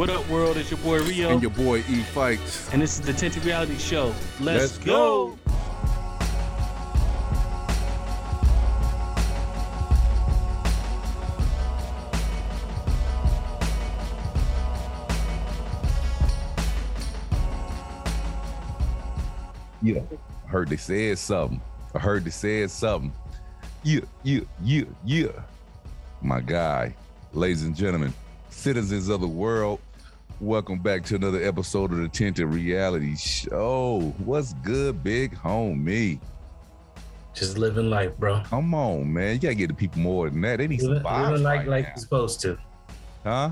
What up, world? It's your boy Rio. And your boy E Fikes. And this is the Tinted Reality Show. Let's, Let's go. go. Yeah, I heard they said something. I heard they said something. Yeah, yeah, yeah, yeah. My guy, ladies and gentlemen, citizens of the world, welcome back to another episode of the Tinted Reality Show. What's good, big homie? Just living life, bro. Come on, man. You gotta get the people more than that. They need living, some Living life right like you're supposed to. Huh?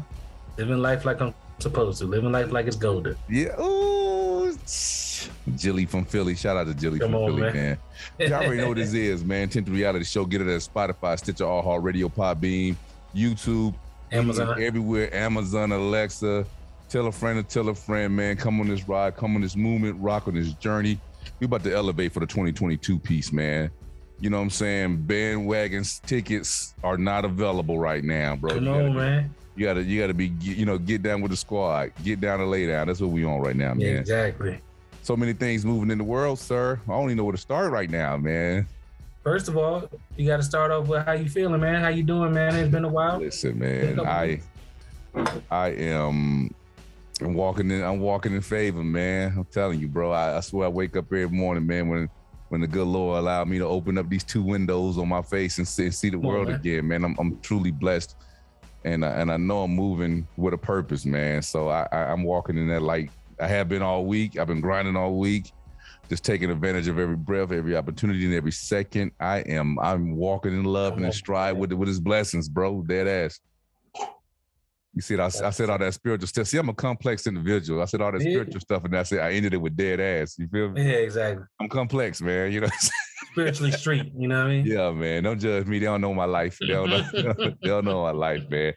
Living life like I'm supposed to. Living life like it's golden. Yeah. Ooh. Jilly from Philly. Shout out to Jilly Come from on, Philly, man. man. Y'all already know what this is, man. Tinted Reality Show. Get it at Spotify, Stitcher, iHeartRadio, Podbean, YouTube, Amazon, everywhere. Amazon, Alexa. Tell a friend to tell a friend, man. Come on this ride, come on this movement, rock on this journey. We about to elevate for the 2022 piece, man. You know what I'm saying? Bandwagons tickets are not available right now, bro. Come on, man. You gotta, you gotta be, you know, get down with the squad, get down and lay down. That's what we on right now, man. Exactly so many things moving in the world, sir. I don't even know where to start right now, man. First of all, you got to start off with how you feeling, man. How you doing, man? It's been a while. Listen, man, I, I am. I'm walking in. I'm walking in favor, man. I'm telling you, bro. I, I swear, I wake up every morning, man. When when the good Lord allowed me to open up these two windows on my face and see, see the world man. again, man. I'm, I'm truly blessed, and I, and I know I'm moving with a purpose, man. So I, I am walking in that light I have been all week. I've been grinding all week, just taking advantage of every breath, every opportunity, and every second. I am I'm walking in love and in stride with with His blessings, bro. Dead ass. You see, I, I said all that spiritual stuff. See, I'm a complex individual. I said all that yeah. spiritual stuff, and I said I ended it with dead ass. You feel me? Yeah, exactly. I'm complex, man. You know, spiritually street. You know what I mean? Yeah, man. Don't judge me. They don't know my life. They don't know, they don't know my life, man.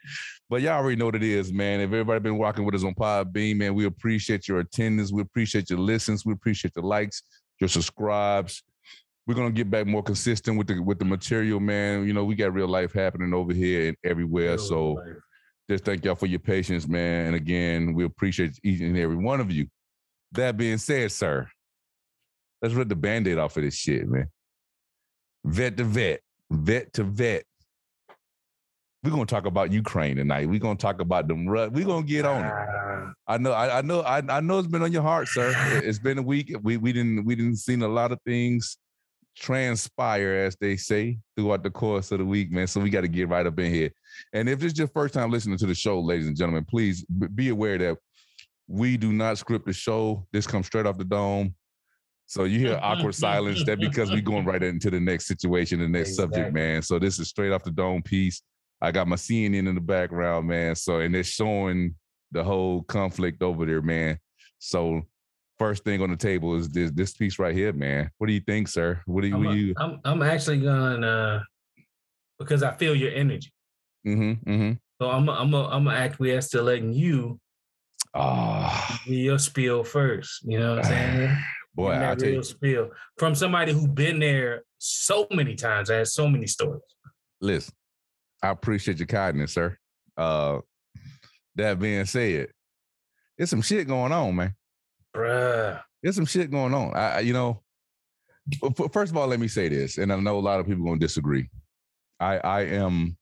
But y'all already know what it is, man. If everybody been walking with us on Podbean, man, we appreciate your attendance. We appreciate your listens. We appreciate the likes, your subscribes. We're gonna get back more consistent with the with the material, man. You know, we got real life happening over here and everywhere. Real so life. Just thank y'all for your patience, man. And again, we appreciate each and every one of you. That being said, sir, let's rip the band-aid off of this shit, man. Vet to vet, vet to vet we're gonna talk about Ukraine tonight. We're gonna talk about them. We're gonna get on it. Ah. I know. I, I, know. I, I know it's been on your heart, sir. It's been a week. We we didn't we didn't seen a lot of things transpire, as they say, throughout the course of the week, man. So we got to get right up in here. And if it's your first time listening to the show, ladies and gentlemen, please be aware that we do not script the show. This comes straight off the dome. So you hear awkward silence. That because we're going right into the next situation, the next exactly. subject, man. So this is straight off the dome piece. I got my CNN in the background, man. So and they're showing the whole conflict over there, man. So first thing on the table is this this piece right here, man. What do you think, sir? What do you? I'm, a, you... I'm, I'm actually gonna because I feel your energy. Mm-hmm. mm-hmm. So I'm a, I'm a, I'm a acquiesce to letting you oh. your spiel first. You know what I'm saying? Boy, I tell you, spiel from somebody who's been there so many times, has so many stories. Listen, I appreciate your kindness, sir. Uh, that being said, there's some shit going on, man. Bruh. There's some shit going on. I, you know, first of all, let me say this, and I know a lot of people going to disagree. I, I am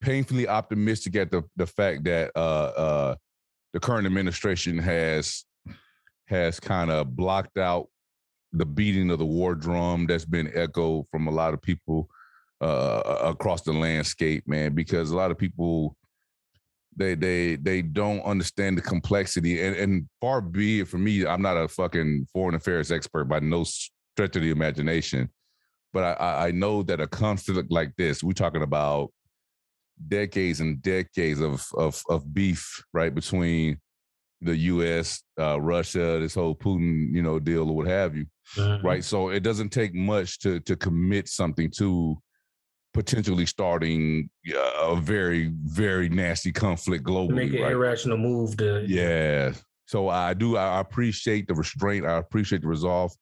painfully optimistic at the the fact that uh, uh, the current administration has has kind of blocked out the beating of the war drum that's been echoed from a lot of people uh, across the landscape, man, because a lot of people they they they don't understand the complexity and, and far be it for me i'm not a fucking foreign affairs expert by no stretch of the imagination but i i know that a conflict like this we're talking about decades and decades of of of beef right between the us uh, russia this whole putin you know deal or what have you mm-hmm. right so it doesn't take much to to commit something to potentially starting a very very nasty conflict globally. Make an right? irrational move to yeah. So I do. I appreciate the restraint. I appreciate the resolve,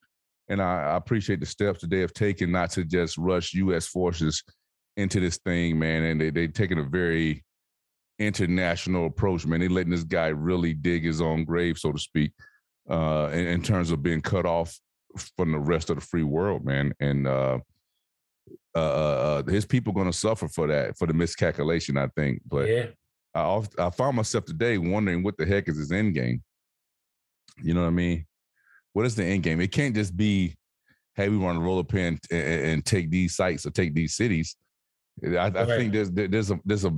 and I, appreciate the steps that they have taken not to just rush U.S. forces into this thing, man. And they they taken a very international approach, man. They letting this guy really dig his own grave, so to speak, uh, in, in terms of being cut off from the rest of the free world, man. And uh, uh, uh, his people going to suffer for that, for the miscalculation, I think. But Yeah. I, oft- I found myself today wondering what the heck is his end game. You know what I mean? What is the end game? It can't just be, hey, we want to roll a pin and, and take these sites or take these cities. I, I Right. think there's there's a there's a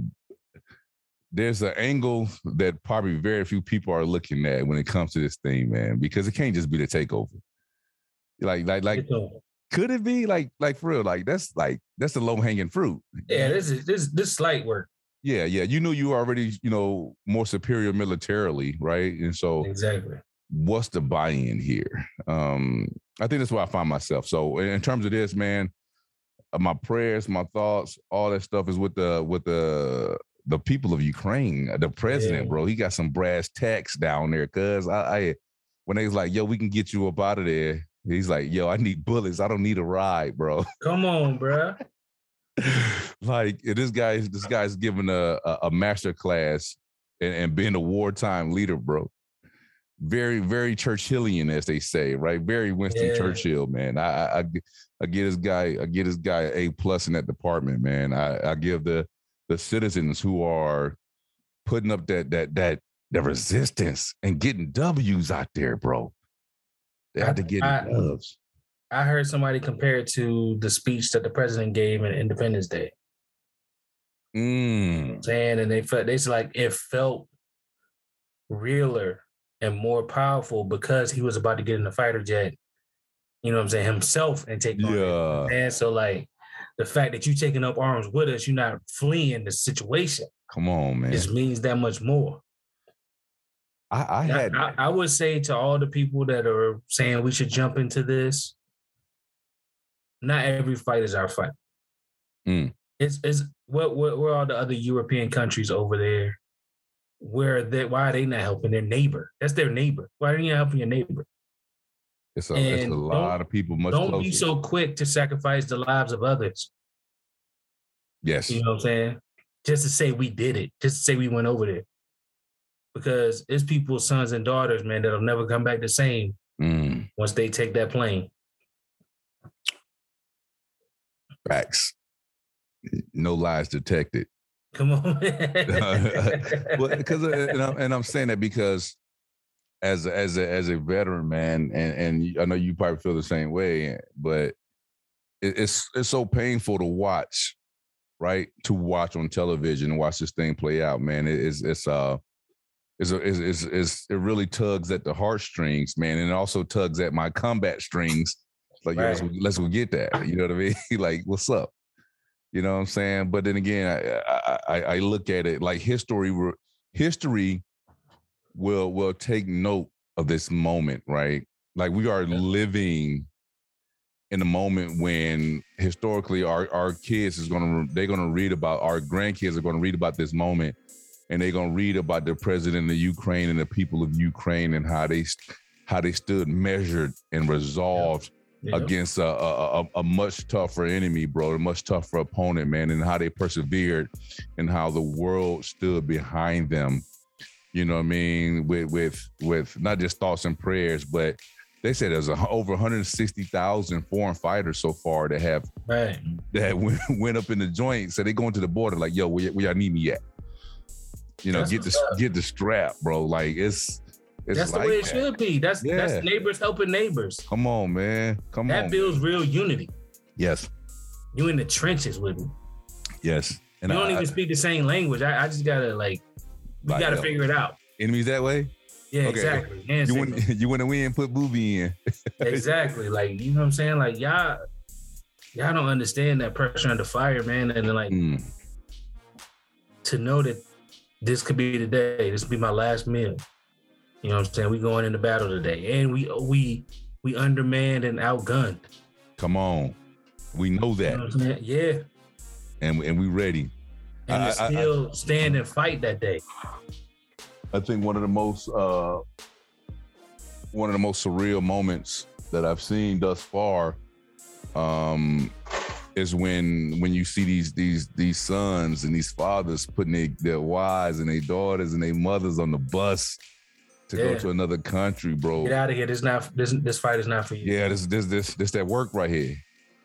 there's an angle that probably very few people are looking at when it comes to this thing, man, because it can't just be the takeover. Like like like. Could it be like like for real? Like that's like that's the low hanging fruit. yeah, this is this this slight work. Yeah, yeah. You knew you were already, you know, more superior militarily, right? And so Exactly. what's the buy-in here? Um, I think that's where I find myself. So in terms of this, man, uh, my prayers, my thoughts, all that stuff is with the with the the people of Ukraine. The president, Yeah. bro, he got some brass tacks down there. Cause I, I when they was like, yo, we can get you up out of there. He's like, yo, I need bullets. I don't need a ride, bro. Come on, bruh. like this guy, this guy's giving a a, a master class and, and being a wartime leader, bro. Very, very Churchillian, as they say, right? Very Winston Yeah. Churchill, man. I I get this guy, I get this guy A plus in that department, man. I, I give the the citizens who are putting up that that that the resistance and getting W's out there, bro. They have to get I- W's. I heard somebody compare it to the speech that the president gave in Independence Day. Mm. saying, and they felt they said like it felt realer and more powerful because he was about to get in the fighter jet. You know what I'm saying himself and take. Yeah. And so like the fact that you taking up arms with us, you're not fleeing the situation. Come on, man. Just means that much more. I, I had I, I would say to all the people that are saying we should jump into this, not every fight is our fight. Mm. It's it's what what where are the other European countries over there? Where they why are they not helping their neighbor? That's their neighbor. Why are you not helping your neighbor? It's a, it's a lot of people much Don't closer. be so quick to sacrifice the lives of others. yes. You know what I'm saying? Just to say we did it, just to say we went over there. Because it's people's sons and daughters, man, that'll never come back the same Mm, once they take that plane. facts. No lies detected. Come on. Well, because and I'm, and I'm saying that because as a, as a as a veteran man, and and I know you probably feel the same way, but it, it's it's so painful to watch, right? To watch on television and watch this thing play out, man. It, it's it's uh. It's, a, uh, it's, it's, it's, it really tugs at the heartstrings, man, and it also tugs at my combat strings. Like, yo, let's, let's go get that. You know what I mean? like, what's up? You know what I'm saying? But then again, I I, I, I look at it like history. History will will take note of this moment, right? Like we are living in a moment when historically our our kids is gonna they're gonna read about our grandkids are gonna read about this moment, and they're gonna read about the president of Ukraine and the people of Ukraine and how they how they stood measured and resolved Yeah. against a, a, a, a much tougher enemy, bro, a much tougher opponent, man, and how they persevered and how the world stood behind them. You know what I mean? With with with not just thoughts and prayers, but they said there's a, over 160,000 foreign fighters so far that have Right. that went, went up in the joint. So they going to the border like, yo, where, where y'all need me at? You know, That's get the up. get the strap, bro. Like it's it's That's like the way it that. should be. That's Yeah. that's neighbors helping neighbors. Come on, man. Come That on. That builds real unity. yes, You in the trenches with me. yes. And you don't I- even speak the same language. I, I just gotta like we Like, gotta yo, figure it out. enemies that way. Yeah, Okay. exactly. Hand You want you want to win? Put booby in. exactly. Like, you know what I'm saying? Like y'all y'all don't understand that pressure under fire, man. And then like Mm, to know that this could be the day, this could be my last meal. You know what I'm saying? We going into battle today. And we we we undermanned and outgunned. come on, we know You that, know what I'm? Yeah. and and we ready. And I- to I- I- still stand and fight that day. I think one of the most uh, one of the most surreal moments that I've seen thus far um, is when when you see these these these sons and these fathers putting their, their wives and their daughters and their mothers on the bus to Yeah. go to another country, bro. Get out of here. This not this this fight is not for you. Yeah, this this this this that work right here.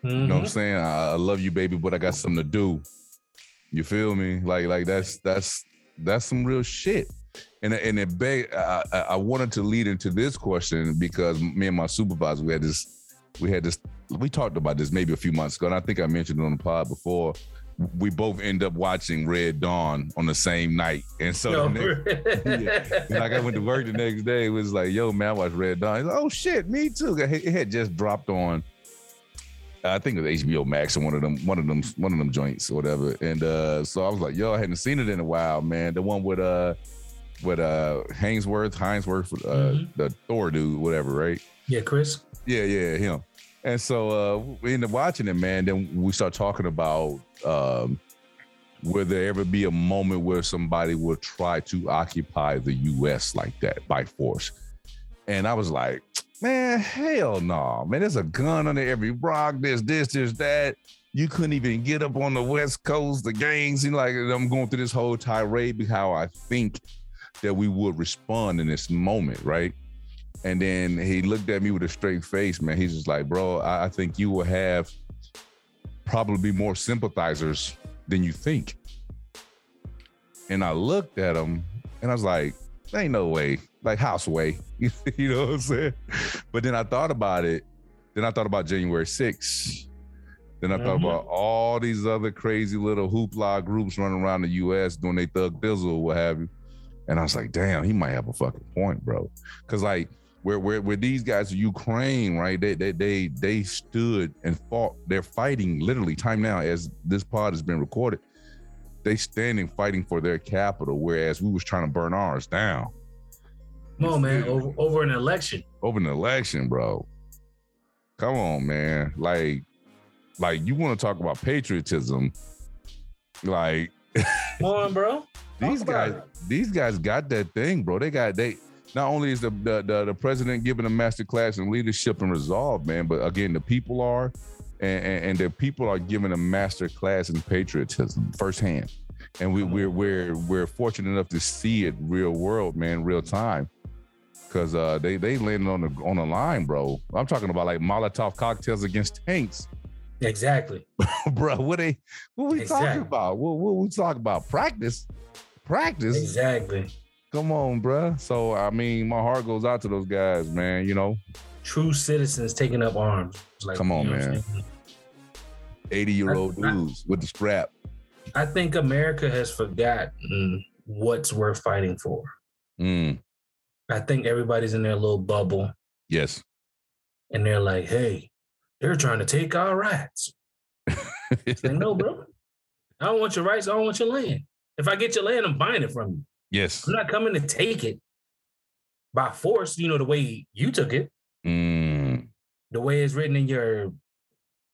You know what I'm Mhm. saying? I, I love you, baby, but I got something to do. You feel me? Like like that's that's that's some real shit. And and it beg, I, I I wanted to lead into this question because me and my supervisor we had this we had this we talked about this maybe a few months ago, and I think I mentioned it on the pod before. We both end up watching Red Dawn on the same night, and so No. next, yeah. like I went to work the next day. It was like, yo, man, I watched Red Dawn. Like, oh shit, me too. It had just dropped on. I think it was HBO Max or one of them, one of them, one of them joints or whatever. And uh, so I was like, yo, I hadn't seen it in a while, man. The one with uh with uh Hemsworth, Hemsworth, uh Mhm. the Thor dude, whatever, right? yeah, Chris. Yeah, yeah, him. And so uh we end up watching it, man. Then we start talking about um will there ever be a moment where somebody will try to occupy the US like that by force? And I was like, man, hell no, man. There's a gun under every rock, there's this, there's that. You couldn't even get up on the West Coast, the gangs, and like I'm going through this whole tirade how I think that we would respond in this moment, right? And then he looked at me with a straight face, man. He's just like, bro, I, I think you will have probably more sympathizers than you think. And I looked at him and I was like, ain't no way, like house way. you know what I'm saying? But then I thought about it. Then I thought about January 6th. Then I thought Mhm. about all these other crazy little hoopla groups running around the US doing they thug dizzle or what have you. And I was like, damn, he might have a fucking point, bro. Cause like where where where these guys in Ukraine, right? They they they they stood and fought. They're fighting literally time now as this pod has been recorded. They standing fighting for their capital, whereas we was trying to burn ours down Come on, man. Over over an election. over an election, bro. Come on, man. Like, like you want to talk about patriotism? Like Come on, bro. these guys, these guys got that thing, bro. They got they. Not only is the the the, the president giving a master class in leadership and resolve, man, but again, the people are, and, and, and the people are giving a master class in patriotism firsthand. And we, we're we're we're fortunate enough to see it real world, man, real time. Cause uh, they they landed on the on the line, bro. I'm talking about like Molotov cocktails against tanks, Exactly. bro. What they what we talking about? What what we talking about? Practice, practice. Exactly. Come on, bruh. So I mean, my heart goes out to those guys, man. You know, True citizens taking up arms. Like, Come on, you know man. 80 year old I- I- dudes with the strap. I think America has forgotten what's worth fighting for. Mm, I think everybody's in their little bubble yes. and they're like, hey, they're trying to take our rights. Like, no, bro. I don't want your rights. I don't want your land. If I get your land, I'm buying it from you. Yes. I'm not coming to take it by force, you know, the way you took it, Mm, the way it's written in your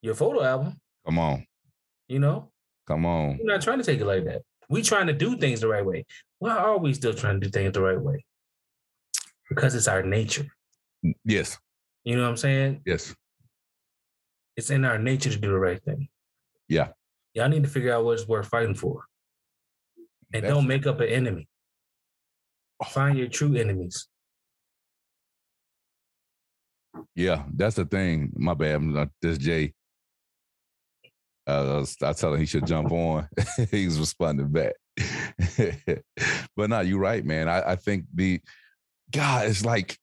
your photo album, come on. you know. Come on. We're not trying to take it like that. We trying to do things the right way. Why are we still trying to do things the right way? Because it's our nature. Yes. You know what I'm saying? Yes. It's in our nature to do the right thing. Yeah. Y'all need to figure out what's worth fighting for. And That's- don't make up an enemy. Find your true enemies. Yeah, that's the thing. My bad. This Jay. Uh, I, was, I tell him he should jump on. He's responding back. but no, you're right, man. I, I think the God it's like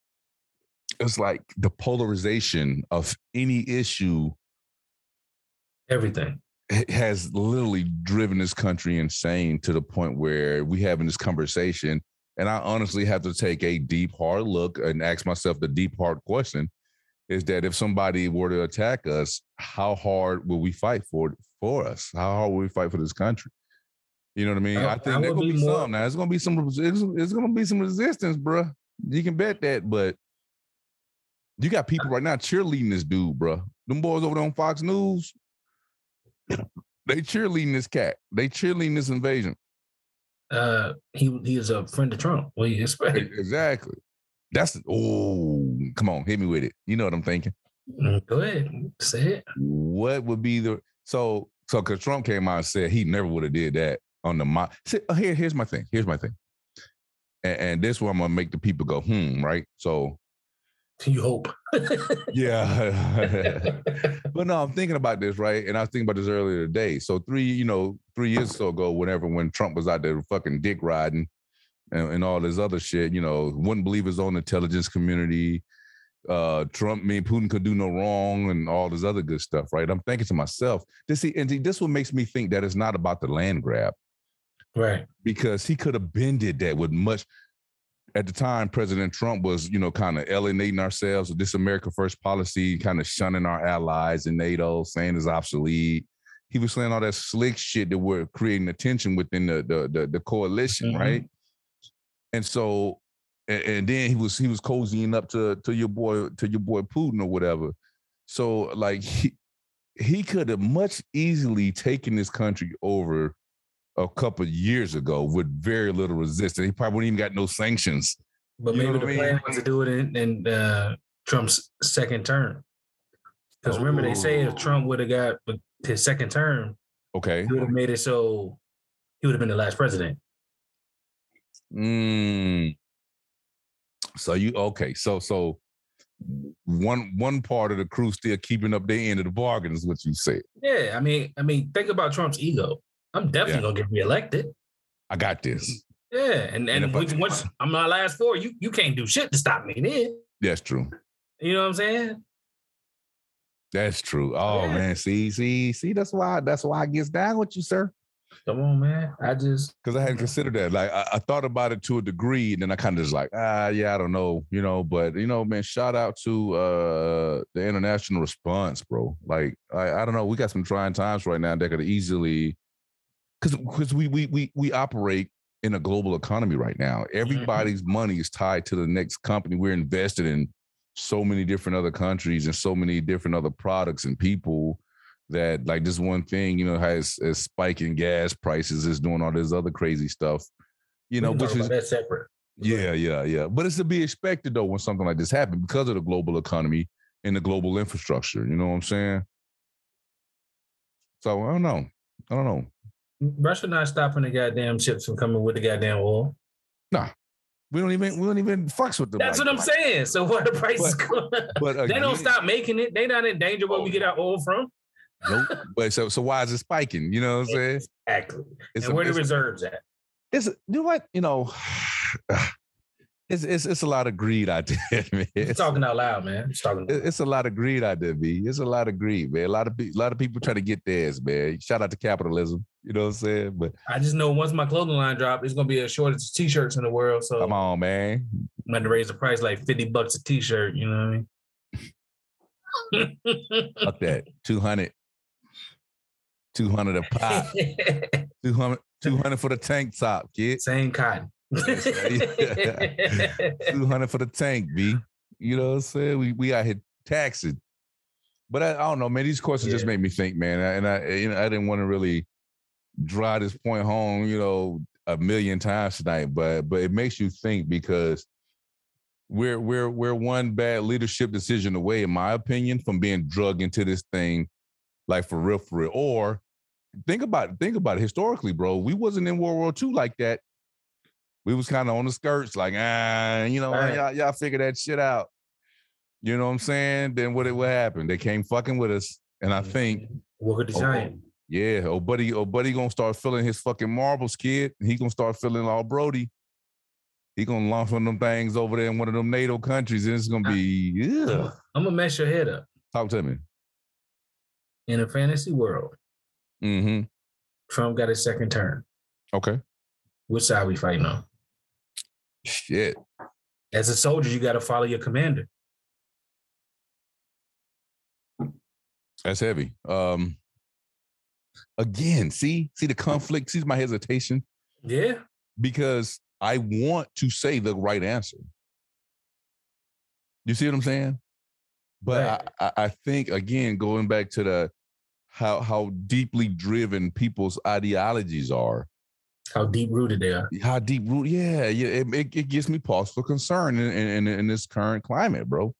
it's like the polarization of any issue Everything. has literally driven this country insane to the point where we having this conversation and i honestly have to take a deep hard look and ask myself the deep hard question is that if somebody were to attack us how hard will we fight for for us how hard will we fight for this country you know what i mean I- i think there's gonna be more- some now it's gonna be some it's, it's gonna be some resistance bruh. you can bet that but you got people right now cheerleading this dude bruh. them boys over there on fox news they cheerleading this cat. They cheerleading this invasion. Uh he he is a friend of Trump. What do you expect? Exactly. That's oh, come on, hit me with it. You know what I'm thinking. Mm, Go ahead. Say it. What would be the So so because Trump came out and said he never would have did that on the see, uh, here, here's my thing. Here's my thing. And, and this one I'm gonna make the people go, hmm, right? So you hope. yeah. but no, I'm thinking about this, right? And I was thinking about this earlier today. So three, you know, three years or so ago, whenever when Trump was out there fucking dick riding and, and all this other shit, you know, wouldn't believe his own intelligence community. Uh Trump, me, Putin could do no wrong and all this other good stuff, right? I'm thinking to myself, this see, and see, this what makes me think that it's not about the land grab. Right. Because he could have bended that with much at the time, President Trump was, you know, kind of alienating ourselves with this America First policy, kind of shunning our allies in NATO, saying it's obsolete. He was saying all that slick shit that were creating attention within the the the, the coalition, mm-hmm. right? And so, and, and, then he was he was cozying up to to your boy to your boy Putin or whatever. So like he he could have much easily taken this country over a couple years ago with very little resistance. He probably wouldn't even got no sanctions. But maybe the plan was to do it in, in uh, Trump's second term. Because remember, they say if Trump would have got his second term, okay, he would have made it so he would have been the last president. Mm. So you okay? So so one one part of the crew still keeping up their end of the bargain is what you said. Yeah, I mean, I mean, think about Trump's ego. I'm definitely yeah. gonna get reelected. I got this. Yeah, and and, and once, once I'm my last four, you you can't do shit to stop me then. That's true. You know what I'm saying? That's true. Oh yeah. man, see, see, see. That's why. That's why I gets down with you, sir. Come on, man. I just because I hadn't considered that. Like I, I, thought about it to a degree, and then I kind of just like, ah, yeah, I don't know, you know. But you know, man, shout out to uh the international response, bro. Like I, I don't know, we got some trying times right now that could easily because because we we we we operate in a global economy right now. Mm-hmm. Everybody's mm-hmm. money is tied to the next company. We're invested in so many different other countries and so many different other products and people that like this one thing, you know, has a spike in gas prices, is doing all this other crazy stuff. You know, which is that separate. Yeah, yeah, yeah. But it's to be expected though when something like this happens because of the global economy and the global infrastructure. You know what I'm saying? So I don't know. I don't know. Russia not stopping the goddamn ships from coming with the goddamn oil. Nah. We don't even we don't even fucks with them. That's like what I'm that. saying. So what the prices but, but again, they don't stop making it. They not in danger where oh, we get our oil from. Nope. but so so why is it spiking? You know what I'm saying? Exactly. It's and a, where the reserves at? It's you know what you know. It's, it's it's a lot of greed out there, man. It's talking out loud, man. It's talking. It's a lot of greed out there, B. It's a lot of greed, man. A lot of a lot of people trying to get theirs, man. Shout out to capitalism. You know what I'm saying? But I just know once my clothing line drop, it's gonna be a shortage of t-shirts in the world. So come on, man. I'm to raise the price like 50 bucks a t-shirt. You know what I mean? Fuck that. 200. 200 a pop. 200, 200 for the tank top, kid. Same cotton. 200 for the tank, B. You know what I'm saying? We we out here taxing. But I, I don't know, man. These questions yeah. just made me think, man. And I, you know, I didn't want to really drive this point home, you know, a million times tonight, but but it makes you think because we're we're we're one bad leadership decision away, in my opinion, from being drugged into this thing, like for real, for real. Or think about think about it historically, bro. We wasn't in World War II like that we was kind of on the skirts, like, ah, you know, right. y'all, y'all figure that shit out. You know what I'm saying? Then what it what happened? They came fucking with us. And I think Walker the Giant. Oh, yeah, oh buddy, oh buddy gonna start filling his fucking marbles, kid. He gonna start filling all Brody. He gonna launch one of them things over there in one of them NATO countries, and it's gonna be yeah. I'm gonna mess your head up. Talk to me. In a fantasy world, mm-hmm. Trump got his second term. Okay. Which side we fighting on? Shit. As a soldier, you got to follow your commander. That's heavy. Um again, see, see the conflict, see my hesitation. Yeah. Because I want to say the right answer. You see what I'm saying? But right. I, I think again, going back to the how how deeply driven people's ideologies are, how deep rooted they are. How deep rooted? Yeah, yeah. It, it, it, gives me pause for concern in, in, in this current climate, bro.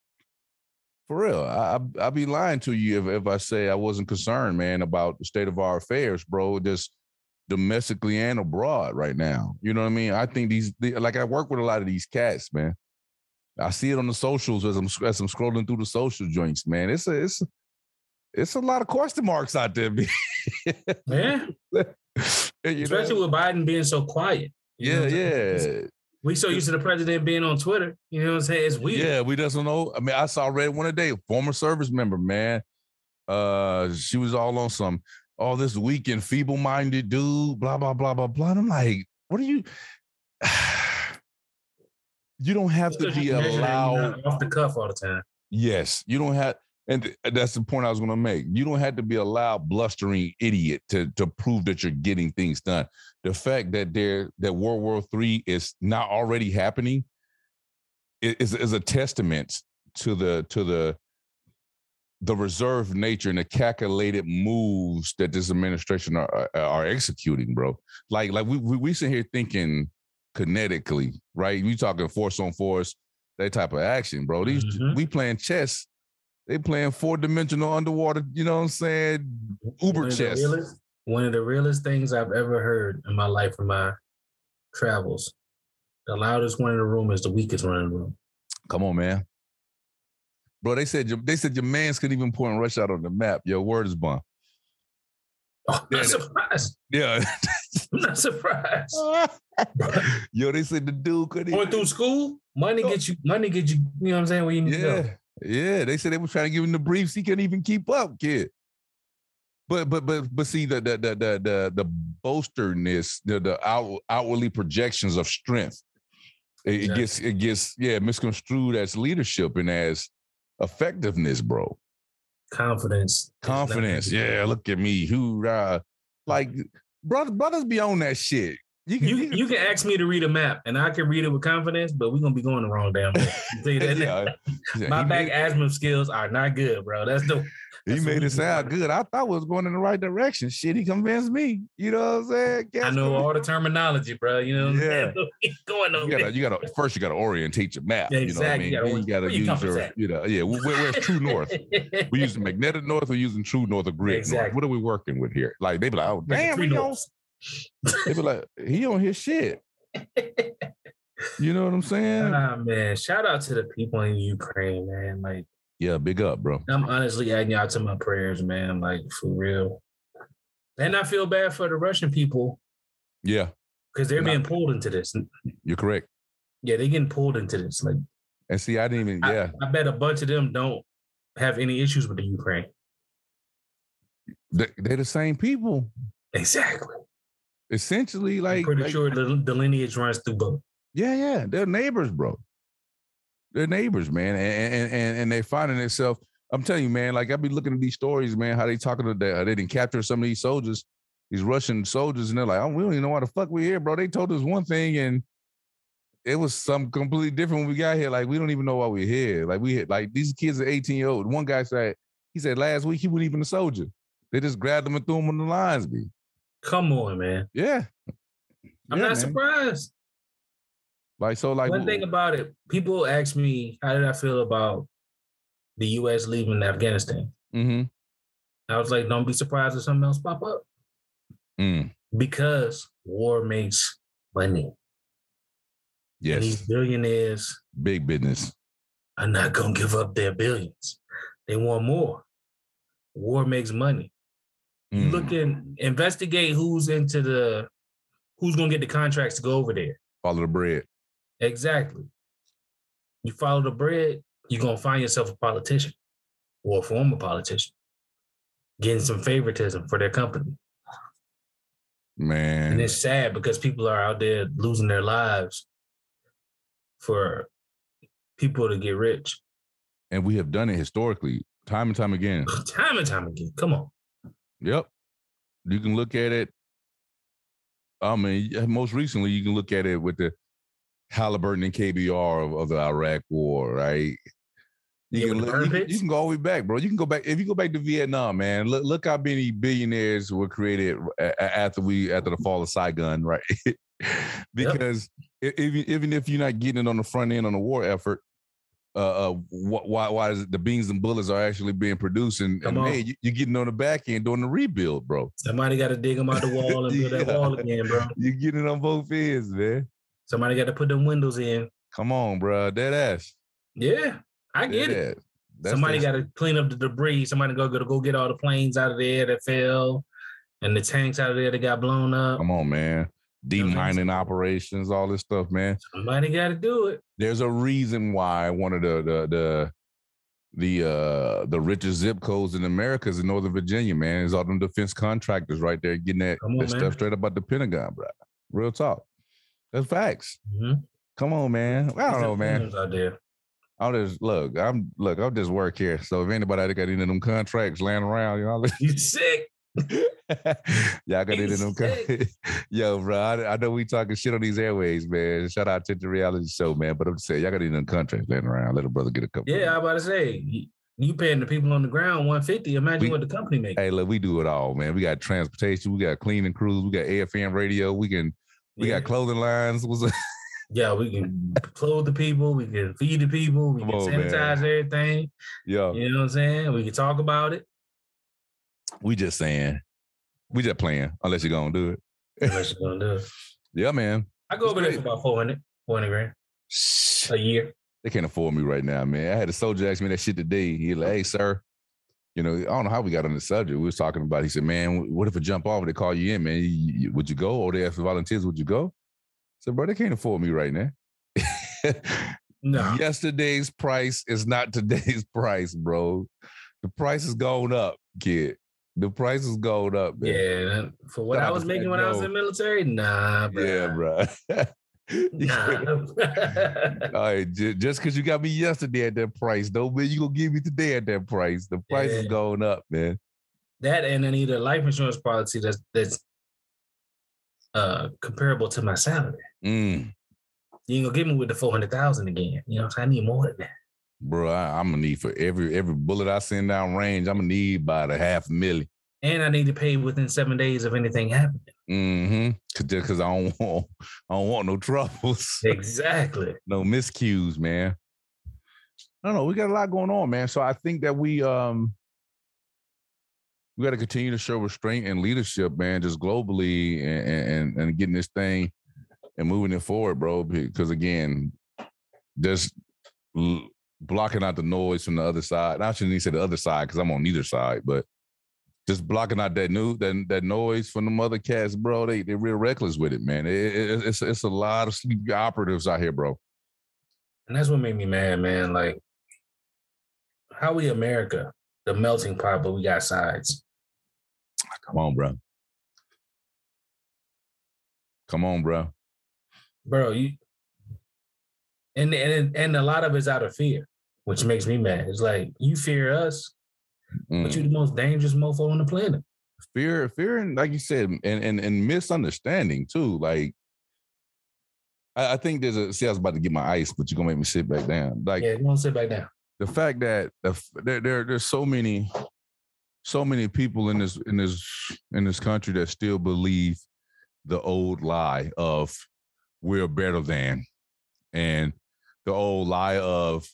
For real, I I I'd be lying to you if, if I say I wasn't concerned, man, about the state of our affairs, bro. Just domestically and abroad right now. You know what I mean? I think these, the, like, I work with a lot of these cats, man. I see it on the socials as I'm as I'm scrolling through the social joints, man. It's a it's it's a lot of question marks out there, man. Especially know? with Biden being so quiet. Yeah, yeah. We so used to the president being on Twitter. You know what I'm saying? It's weird. Yeah, we doesn't know. I mean, I saw Red one day, former service member, man. Uh, she was all on some all this weak and feeble-minded dude, blah, blah, blah, blah, blah. And I'm like, what are you? you don't have to be allowed off the cuff all the time. Yes, you don't have, and that's the point I was going to make. You don't have to be a loud, blustering idiot to to prove that you're getting things done. The fact that there that World War Three is not already happening is is a testament to the to the the reserved nature and the calculated moves that this administration are, are executing, bro. Like like we we, we sit here thinking kinetically, right? We talking force on force, that type of action, bro. These mm-hmm. we playing chess. They playing four dimensional underwater. You know what I'm saying? Uber one chess. Realest, one of the realest things I've ever heard in my life in my travels. The loudest one in the room is the weakest one in the room. Come on, man. Bro, they said they said your man's couldn't even point rush out on the map. Your word is bond. Oh, I'm not surprised. Yeah. I'm not surprised. Yo, they said the dude couldn't going through school. Money get you. Money get you. You know what I'm saying? Where you need yeah. to go. Yeah, they said they were trying to give him the briefs. He couldn't even keep up, kid. But but but but see the the the the the, the boasterness, the the out, outwardly projections of strength. It, it gets it gets yeah misconstrued as leadership and as effectiveness, bro. Confidence. Confidence. Yeah, look at me. Hoorah. Like brothers, brothers be on that shit. You can, you, you, can, you can ask me to read a map and I can read it with confidence, but we're gonna be going the wrong damn way. yeah. My back asthma skills are not good, bro. That's the he made it sound good. I thought we was going in the right direction. Shit, he convinced me. You know what I'm saying? Guess I know all the terminology, bro. You know, yeah. going on. You gotta, you gotta first you gotta orientate your map. Yeah, exactly. You know what I mean? You gotta, you gotta use your, you know, yeah. Where, where's true north? we using magnetic north or using true north or grid exactly. north? What are we working with here? Like they be like, oh damn, he on, they be like, he on his shit. You know what I'm saying? Nah, man. Shout out to the people in Ukraine, man. Like yeah, big up, bro. I'm honestly adding y'all to my prayers, man. Like for real. And I feel bad for the Russian people. Yeah. Because they're Not, being pulled into this. You're correct. Yeah, they're getting pulled into this. Like and see, I didn't even yeah. I, I bet a bunch of them don't have any issues with the Ukraine. They, they're the same people. Exactly. Essentially, like I'm pretty like, sure the, the lineage runs through both. Yeah, yeah. They're neighbors, bro their neighbors, man, and and and they finding themselves. I'm telling you, man. Like I be looking at these stories, man. How they talking to that? They didn't capture some of these soldiers, these Russian soldiers, and they're like, "Oh, we don't even know why the fuck we here, bro." They told us one thing, and it was something completely different when we got here. Like we don't even know why we're here. Like we like these kids are 18 year old. One guy said he said last week he wasn't even a soldier. They just grabbed him and threw him on the lines. Be come on, man. Yeah, I'm yeah, not man. surprised. Like so, like one thing about it, people ask me, how did I feel about the U.S. leaving Afghanistan? Mm-hmm. I was like, don't be surprised if something else pop up. Mm. Because war makes money. Yes. And these billionaires, big business, are not gonna give up their billions. They want more. War makes money. Mm. You look in, investigate who's into the, who's gonna get the contracts to go over there. Follow the bread. Exactly. You follow the bread, you're gonna find yourself a politician or a former politician getting some favoritism for their company. Man. And it's sad because people are out there losing their lives for people to get rich. And we have done it historically, time and time again. time and time again. Come on. Yep. You can look at it. I mean, most recently, you can look at it with the Halliburton and KBR of, of the Iraq War, right? You can, look, you, you, can go all the way back, bro. You can go back if you go back to Vietnam, man. Look, look how many billionaires were created after we after the fall of Saigon, right? because yep. even even if you're not getting it on the front end on the war effort, uh, uh why why is it the beans and bullets are actually being produced and, and hey, you, are getting on the back end doing the rebuild, bro. Somebody got to dig them out the wall and build yeah. that wall again, bro. You're getting on both ends, man. Somebody got to put them windows in. Come on, bro. Dead ass. Yeah, I get Dead it. Somebody got to clean up the debris. Somebody go, go to go get all the planes out of there that fell and the tanks out of there that got blown up. Come on, man. Demining operations, all this stuff, man. Somebody got to do it. There's a reason why one of the the the the uh the richest zip codes in America is in Northern Virginia, man. Is all them defense contractors right there getting that, on, that stuff straight up at the Pentagon, bro. Real talk. That's facts. Mm-hmm. Come on, man. I don't know, man. I'll just look. I'm look. I'll just work here. So if anybody got any of them contracts laying around, you know, you sick. Y'all got into them. Yo, bro, I, I, know we talking shit on these airways, man. Shout out to the reality show, man. But I'm saying y'all got into them contracts laying around. Let a brother get a couple. Yeah, I about to say you paying the people on the ground 150. Imagine we, what the company makes. Hey, look, we do it all, man. We got transportation, we got cleaning crews, we got AFM radio, we can we yeah. got clothing lines. Was yeah, we can clothe the people, we can feed the people, we Come can on, sanitize man. everything. Yeah. You know what I'm saying? We can talk about it. We just saying. We just playing, unless you're gonna do it. unless you're gonna do it. Yeah, man. I go it's over there for about 400, 400 grand a year. They can't afford me right now, man. I had a soldier ask me that shit today. He like, hey, sir, you know, I don't know how we got on the subject. We was talking about. He said, "Man, what if a jump off? They call you in, man. You, you, would you go? Or they ask for volunteers? Would you go?" I said, "Bro, they can't afford me right now." no. Yesterday's price is not today's price, bro. The price has gone up, kid. The price gone up, man. Yeah, for what I was making when. I was in the military, nah, bro. Yeah, bro. Nah. All right, just because you got me yesterday at that price, don't mean you gonna give me today at that price. The price yeah. is going up, man. That and I need a life insurance policy that's that's uh comparable to my salary. Mm. You ain't gonna give me with the four hundred thousand again. You know, so I need more than that. Bro, I, am gonna need for every every bullet I send down range. I'm gonna need about a half a million. And I need to pay within seven days of anything happening. Mm-hmm. Cause, Cause I don't want I don't want no troubles. Exactly. no miscues, man. I don't know. We got a lot going on, man. So I think that we um we got to continue to show restraint and leadership, man, just globally and, and and getting this thing and moving it forward, bro. Because again, just blocking out the noise from the other side. I shouldn't even say the other side because I'm on either side, but just blocking out that new that, that noise from the mother cats, bro. They they're real reckless with it, man. It, it, it's it's a lot of sleepy operatives out here, bro. And that's what made me mad, man. Like how we America, the melting pot, but we got sides. Ah, come on, bro. Come on, bro. Bro, you and and and a lot of it's out of fear, which makes me mad. It's like you fear us, Mm. But you're the most dangerous mofo on the planet. Fear, fear, and like you said, and and, and misunderstanding too. Like I, I think there's a see, I was about to get my ice, but you're gonna make me sit back down. Like yeah, you want to sit back down. The fact that the, there, there there's so many so many people in this in this in this country that still believe the old lie of we're better than and the old lie of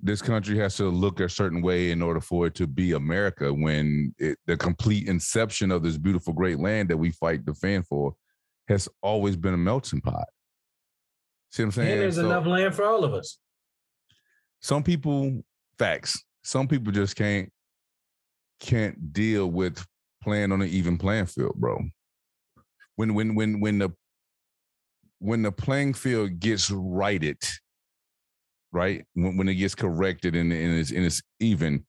this country has to look a certain way in order for it to be America when it, the complete inception of this beautiful great land that we fight defend for has always been a melting pot. See what I'm saying? And there's so, enough land for all of us. Some people, facts. Some people just can't can't deal with playing on an even playing field, bro. When when when when the when the playing field gets righted right? When, when it gets corrected and, and, it's, and it's even,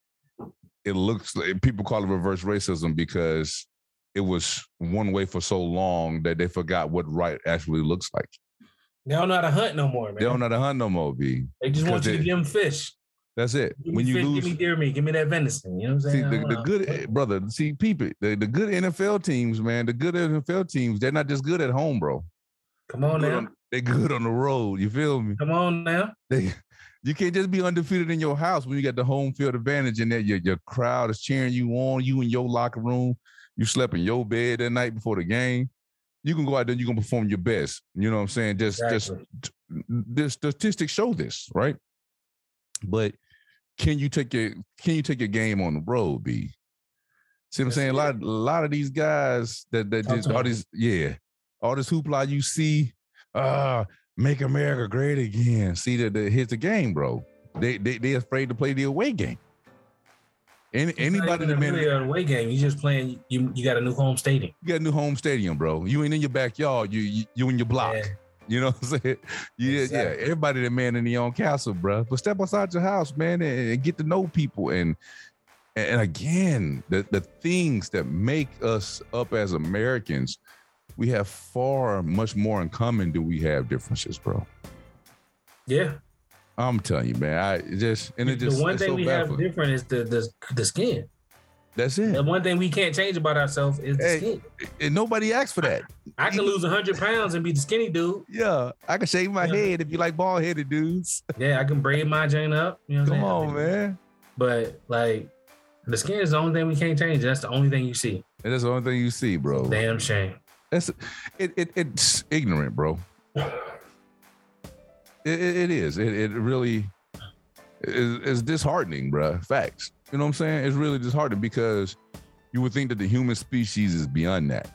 it looks like people call it reverse racism because it was one way for so long that they forgot what right actually looks like. They don't know how to hunt no more, man. They don't know how to hunt no more, B. They just want you to give them fish. That's it. Give when you fish, lose, give me deer meat, give me that venison. You know what I'm saying? See, the, the good eh, brother. See, people, the, the good NFL teams, man. The good NFL teams, they're not just good at home, bro. Come on they're now. On, they're good on the road. You feel me? Come on now. They you can't just be undefeated in your house when you got the home field advantage and that your, your crowd is cheering you on, you in your locker room, you slept in your bed that night before the game. You can go out there and you can perform your best. You know what I'm saying? Just exactly. just the statistics show this, right? But can you take your can you take your game on the road, B? See what I'm saying? A lot, a lot of these guys that that just all these, yeah, all this hoopla you see, uh, make America great again. See that the, here's the game, bro. They they they afraid to play the away game. Any, anybody in the away game, you just playing. You you got a new home stadium. You got a new home stadium, bro. You ain't in your backyard. You you, you in your block. Yeah. You know what I'm saying? Yeah, exactly. yeah. Everybody that man in their own castle, bro. But step outside your house, man, and, and get to know people. And and again, the the things that make us up as Americans, we have far much more in common than we have differences, bro. Yeah. I'm telling you, man. I just and it just the one thing so we have different is the, the the skin. That's it. The one thing we can't change about ourselves is the hey, skin. And nobody asked for that. I, I can lose hundred pounds and be the skinny dude. Yeah, I can shave my yeah. head if you like bald headed dudes. Yeah, I can braid my jane up. You know Come on, man. But like, the skin is the only thing we can't change. That's the only thing you see. And that's the only thing you see, bro. Damn shame. That's it. it it's ignorant, bro. It, it is. It, it really is, is disheartening, bro. Facts. You know what I'm saying? It's really disheartening because you would think that the human species is beyond that.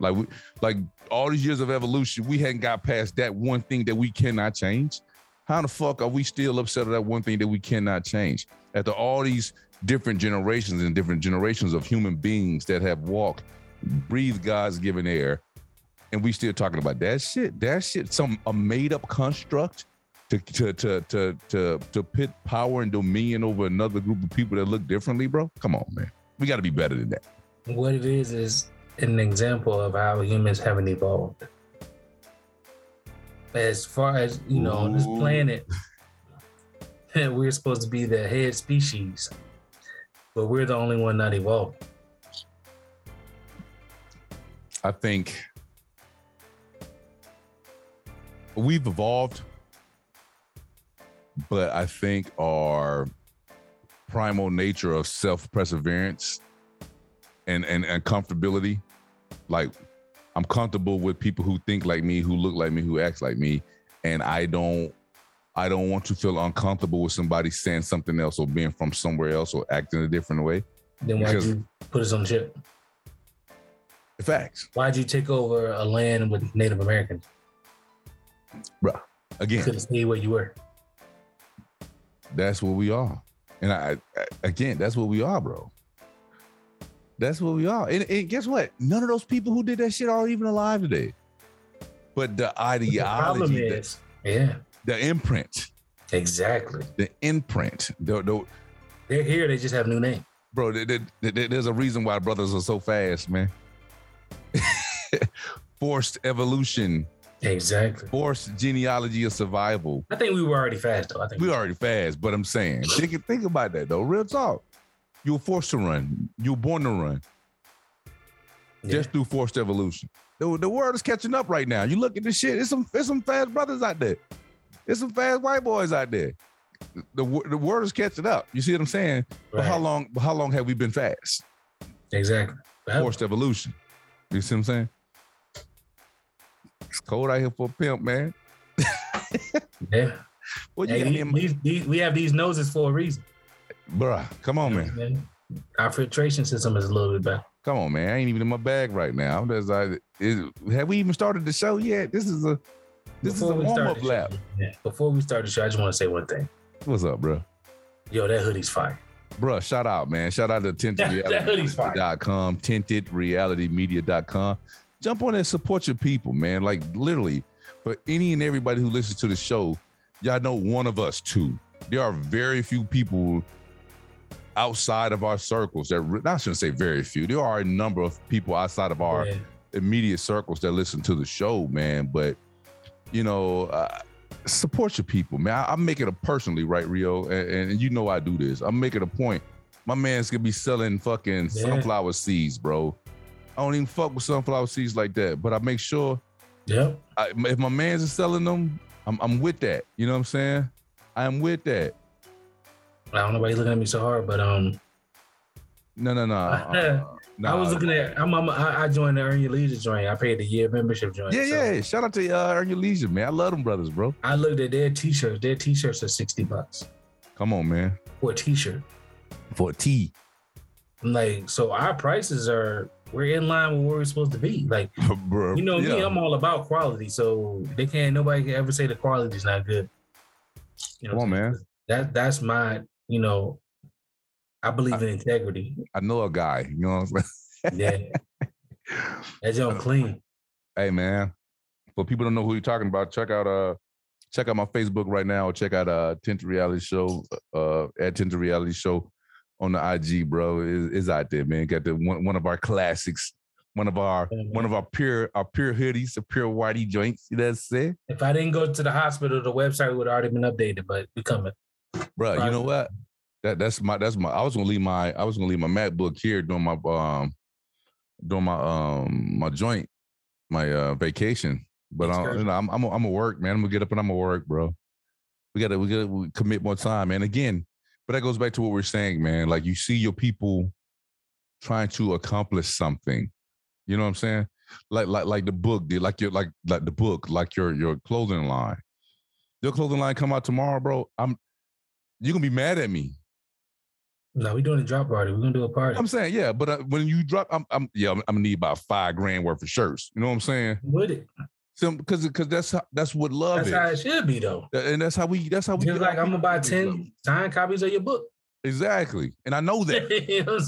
Like we, like all these years of evolution, we hadn't got past that one thing that we cannot change. How the fuck are we still upset at that one thing that we cannot change? After all these different generations and different generations of human beings that have walked, breathed God's given air, and we still talking about that shit. That shit, some a made up construct to to to to to to pit power and dominion over another group of people that look differently, bro. Come on, man. We got to be better than that. What it is is an example of how humans haven't evolved. As far as you know, Ooh. on this planet, we're supposed to be the head species, but we're the only one not evolved. I think we've evolved, but I think our primal nature of self perseverance and, and and comfortability, like I'm comfortable with people who think like me, who look like me, who act like me, and I don't I don't want to feel uncomfortable with somebody saying something else or being from somewhere else or acting a different way. Then why would you put us on the ship? Facts. Why'd you take over a land with Native Americans? bro. Again, couldn't stay where you were. That's what we are, and I, I again, that's what we are, bro. That's what we are. And, and, guess what? None of those people who did that shit are even alive today. But the ideology, the is, the, yeah, the imprint, exactly, the imprint. The, the, They're here. They just have new name, bro. there's a reason why brothers are so fast, man. Forced evolution Exactly. Forced genealogy of survival. I think we were already fast though. I think we were already fast, but I'm saying think think about that though. Real talk. You were forced to run. You were born to run. Yeah. Just through forced evolution. The, the world is catching up right now. You look at this shit. There's some there's some fast brothers out there. There's some fast white boys out there. The the world is catching up. You see what I'm saying? Right. But how long? How long have we been fast? Exactly. Forced evolution. You see what I'm saying? It's cold out here for a pimp, man. yeah. Well, yeah, hey, these, these, we have these noses for a reason. Bruh, come on, man. Our filtration system is a little bit better. Come on, man. I ain't even in my bag right now. I'm just like, is, have we even started the show yet? This is a this Before is a warm up lap. Yeah. Before we start the show, I just want to say one thing. What's up, bro? Yo, that hoodie's fire. Bruh, shout out, man. Shout out to tintedreality.com, tintedrealitymedia.com jump on and support your people, man. Like literally, for any and everybody who listens to the show, y'all know one of us too. There are very few people outside of our circles that I shouldn't say very few. There are a number of people outside of our yeah. immediate circles that listen to the show, man. But you know, uh, support your people, man. I, am making it a personally, right, Rio? And, and, you know I do this. I'm making a point. My man's gonna be selling fucking yeah. sunflower seeds, bro. I don't even fuck with sunflower seeds like that, but I make sure. Yeah. if my man's is selling them, I'm, I'm with that. You know what I'm saying? I am with that. I don't know why you looking at me so hard, but um. No, no, no. Uh, nah. I was looking at. I'm, I'm, I joined the Earn Your Leisure joint. I paid the year membership joint. Yeah, so. yeah. Shout out to uh, Earn Your Leisure, man. I love them brothers, bro. I looked at their t-shirts. Their t-shirts are sixty bucks. Come on, man. For a t-shirt. For a tee. Like, so our prices are we're in line with where we're supposed to be. Like, Bro, you know yeah. me, I'm all about quality. So they can't nobody can ever say the quality is not good. You know, Come on, man. That that's my, you know, I believe in integrity. I know a guy, you know what I'm saying? yeah. That's young clean. Hey man. For people don't know who you're talking about, check out uh check out my Facebook right now. Check out uh Tinted Reality Show, uh at Tinted Reality Show on the IG, bro. Is is out there, man. Got the one, one of our classics, one of our mm-hmm. one of our pure our pure hoodies, the pure whitey joints. You know what I'm saying? If I didn't go to the hospital, the website would have already been updated, but we coming. Bro, you know what? That that's my that's my I was gonna leave my I was gonna leave my MacBook here during my um during my um my joint, my uh vacation. But I, you know, I'm I'm a, I'm a work, man. I'm gonna get up and I'm gonna work, bro. We gotta we gotta commit more time. And again, but that goes back to what we're saying, man. Like you see your people trying to accomplish something. You know what I'm saying? Like like like the book, did like your like like the book, like your your clothing line. Your clothing line come out tomorrow, bro. I'm you're gonna be mad at me. No, we're doing a drop party. We're gonna do a party. I'm saying, yeah, but uh, when you drop, I'm, I'm yeah, I'm, I'm, gonna need about five grand worth of shirts. You know what I'm saying? Would it? because because that's how, that's what love that's is. how it should be though. And that's how we that's how we just like I'm gonna buy 10 signed copies of your book. Exactly. And I know that. you, know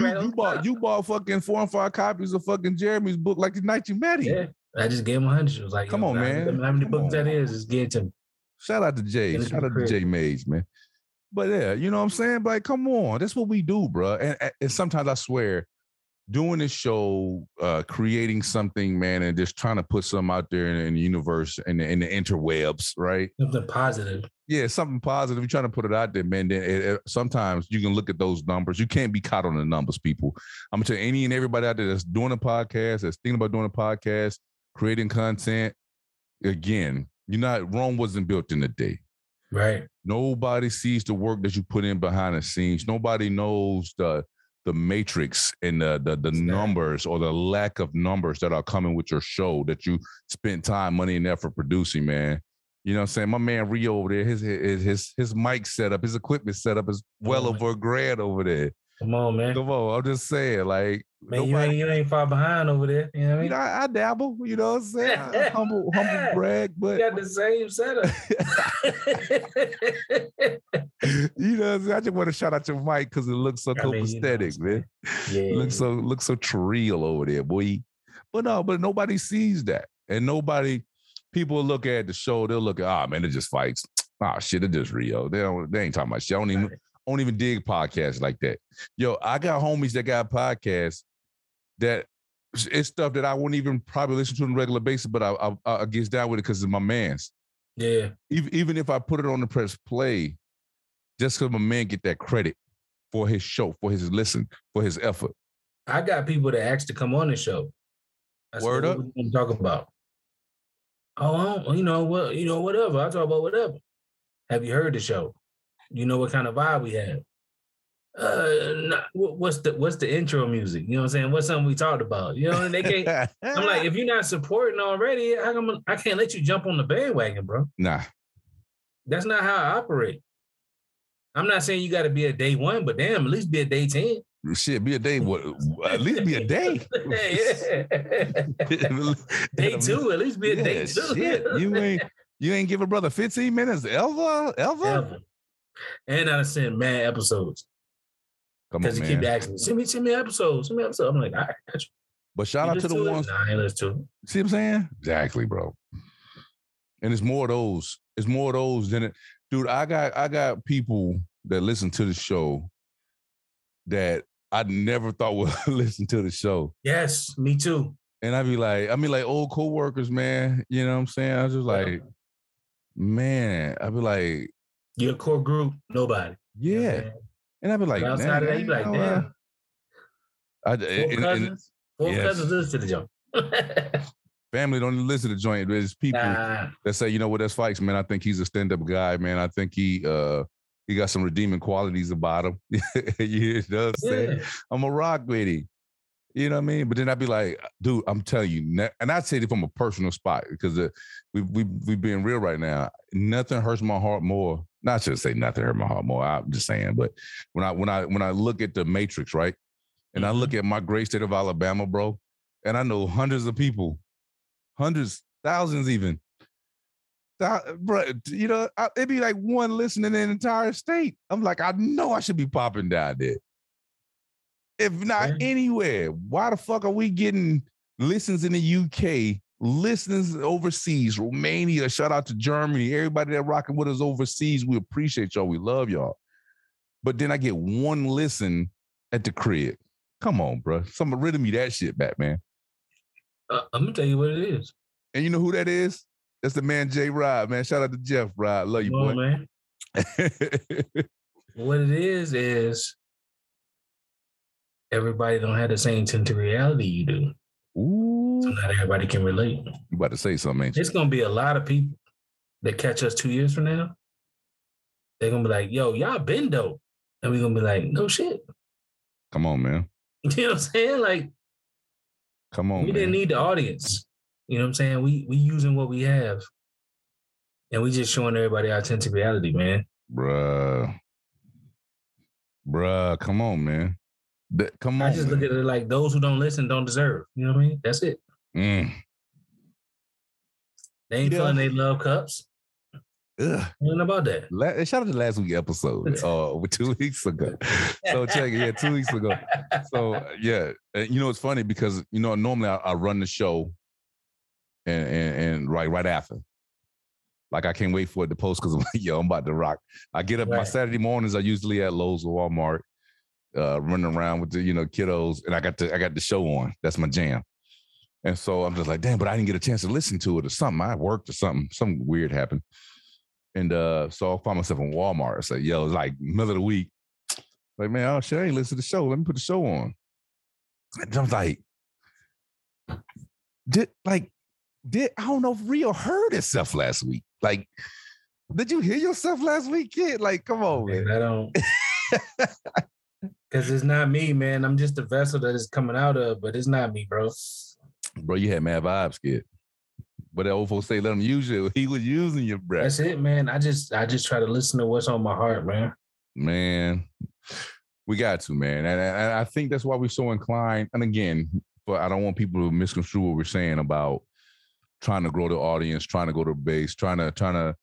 you, you bought you bought fucking four and five copies of fucking Jeremy's book like the night you met him. Yeah. I just gave him a hundred. It was like, come on, man. How many books on. that is? Just get to me. Shout out to Jay. Shout out to Jay Mays, man. But yeah, you know what I'm saying? Like, come on. That's what we do, bro. And, and sometimes I swear, doing this show, uh, creating something, man, and just trying to put something out there in, in the universe and in, in, the interwebs, right? Something positive. Yeah, something positive. You're trying to put it out there, man. Then it, it, sometimes you can look at those numbers. You can't be caught on the numbers, people. I'm gonna tell any and everybody out there that's doing a podcast, that's thinking about doing a podcast, creating content. Again, you're not Rome wasn't built in a day. Right. Nobody sees the work that you put in behind the scenes. Nobody knows the the matrix and the the, the numbers or the lack of numbers that are coming with your show that you spent time, money, and effort producing, man. You know what I'm saying? My man Rio over there, his his his his mic setup, his equipment setup is well over a grand over there. Come on, man. Come on. I'm just saying, like, man, nobody, you, ain't, you ain't far behind over there. You know what I mean? You know, I, I dabble. You know what I'm saying? humble, humble brag, but you got the same setup. you know, what I'm saying? I just want to shout out your mic because it looks so copacetic, you know man. Yeah, it looks so looks so trill over there, boy. But no, but nobody sees that, and nobody. People look at the show. They'll look at, ah, oh, man, it just Fikes. Ah, oh, shit, it just Rio. They don't. They ain't talking about shit. I don't even don't even dig podcasts like that. Yo, I got homies that got podcasts that it's stuff that I wouldn't even probably listen to on a regular basis, but I I, I get down with it because it's my man's. Yeah. Even even if I put it on the press play, just because my man get that credit for his show, for his listen, for his effort. I got people that asked to come on the show. That's Word up. We talk about. Oh, you know what? You know whatever. I talk about whatever. Have you heard the show? You know what kind of vibe we have. Uh, not, what's the what's the intro music? You know what I'm saying? What's something we talked about? You know, and they can't. I'm like, if you're not supporting already, I, am I can't let you jump on the bandwagon, bro. Nah, that's not how I operate. I'm not saying you got to be a day one, but damn, at least be a day ten. Shit, be a day. What? At least be a day. day two. At least be a yeah, day two. Shit. You ain't you ain't give a brother 15 minutes Elva, Elva, ever. And I sent mad episodes. Because he keep asking me, send me, send me episodes, send me episodes. I'm like, all right, got you. But shout you out to the ones. Nah, let's do See what I'm saying? Exactly, bro. And it's more of those. It's more of those than it. Dude, I got I got people that listen to the show that I never thought would listen to the show. Yes, me too. And I'd be like, I mean, like old co-workers, man. You know what I'm saying? I was just like, man, I'd be like, your core group, nobody. Yeah. And I'd be like, outside of that, you'd be like, damn. I, Four and, cousins. And, Four yes. cousins listen to the joint. Family don't listen to the joint. There's people nah. that say, you know what, that's Fikes, man. I think he's a stand-up guy, man. I think he uh he got some redeeming qualities about him. you know what I'm saying? I'm a rock with him. You know what I mean? But then I'd be like, dude, I'm telling you, and I'd say it from a personal spot because uh, we we we being real right now. Nothing hurts my heart more. Not to say nothing hurt my heart more. I'm just saying, but when I when I when I look at the Matrix, right, and mm-hmm. I look mm-hmm. at my great state of Alabama, bro, and I know hundreds of people, hundreds, thousands even. That, bro, you know, it'd be like one listening in the entire state. I'm like, I know I should be popping down there. If not anywhere, why the fuck are we getting listens in the UK, listens overseas, Romania? Shout out to Germany, everybody that rocking with us overseas. We appreciate y'all. We love y'all. But then I get one listen at the crib. Come on, bro. Someone rid of me that shit back, man. Uh, I'm gonna tell you what it is. And you know who that is? That's the man Jay Rod, man. Shout out to Jeff Rod. Love you, boy. man. what it is is everybody don't have the same sense of reality you do. Ooh. So mm. not everybody can relate. You about to say something, It's gonna be a lot of people that catch us two years from now. They're gonna be like, yo, y'all been dope. And we're gonna be like, no shit. Come on, man. You know what I'm saying? Like, come on. We man. didn't need the audience. You know what I'm saying? We we using what we have. And we just showing everybody our authentic reality, man. Bruh. Bruh, come on, man. That, come on. I just man. look at it like those who don't listen don't deserve. You know what I mean? That's it. Mm. They ain't yeah. filling their love cups. Ugh. Nothing about that. La- shout out to last week's episode, uh, two weeks ago. So check it, yeah, two weeks ago. So yeah, you know it's funny because you know normally I, I run the show, and, and and right right after, like I can't wait for it to post because I'm like, yo, I'm about to rock. I get up right. my Saturday mornings. I usually at Lowe's or Walmart, uh, running around with the you know kiddos, and I got the I got the show on. That's my jam. And so I'm just like, damn, but I didn't get a chance to listen to it or something. I worked or something. Something weird happened. And uh, so I found myself in Walmart. I said, yo, it's like middle of the week. Like, man, oh shit, I ain't listen to the show. Let me put the show on. And I was like, did like did I don't know if Rio heard itself last week. Like, did you hear yourself last week, kid? Like, come on, man. man I don't Cause it's not me, man. I'm just the vessel that is coming out of, but it's not me, bro. Bro, you had mad vibes, kid. But that old folks say let him use you. He was using your breath. That's it, man. I just I just try to listen to what's on my heart, man. Man, we got to, man. And, and I think that's why we're so inclined. And again, but I don't want people to misconstrue what we're saying about trying to grow the audience, trying to go to base, trying to trying to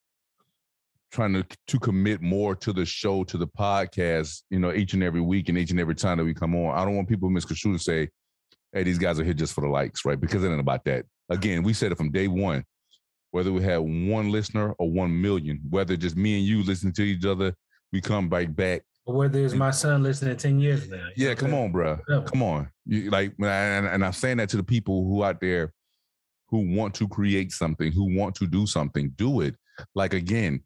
trying to to commit more to the show, to the podcast, you know, each and every week and each and every time that we come on. I don't want people misconstrue to say, hey, these guys are here just for the likes, right? Because it ain't about that. Again, we said it from day one. Whether we had one listener or one million, whether just me and you listening to each other, we come right back. Or whether it's my son listening 10 years now. Yeah, come on, bro. Come on. You, like, and, and I'm saying that to the people who out there who want to create something, who want to do something, do it. Like again,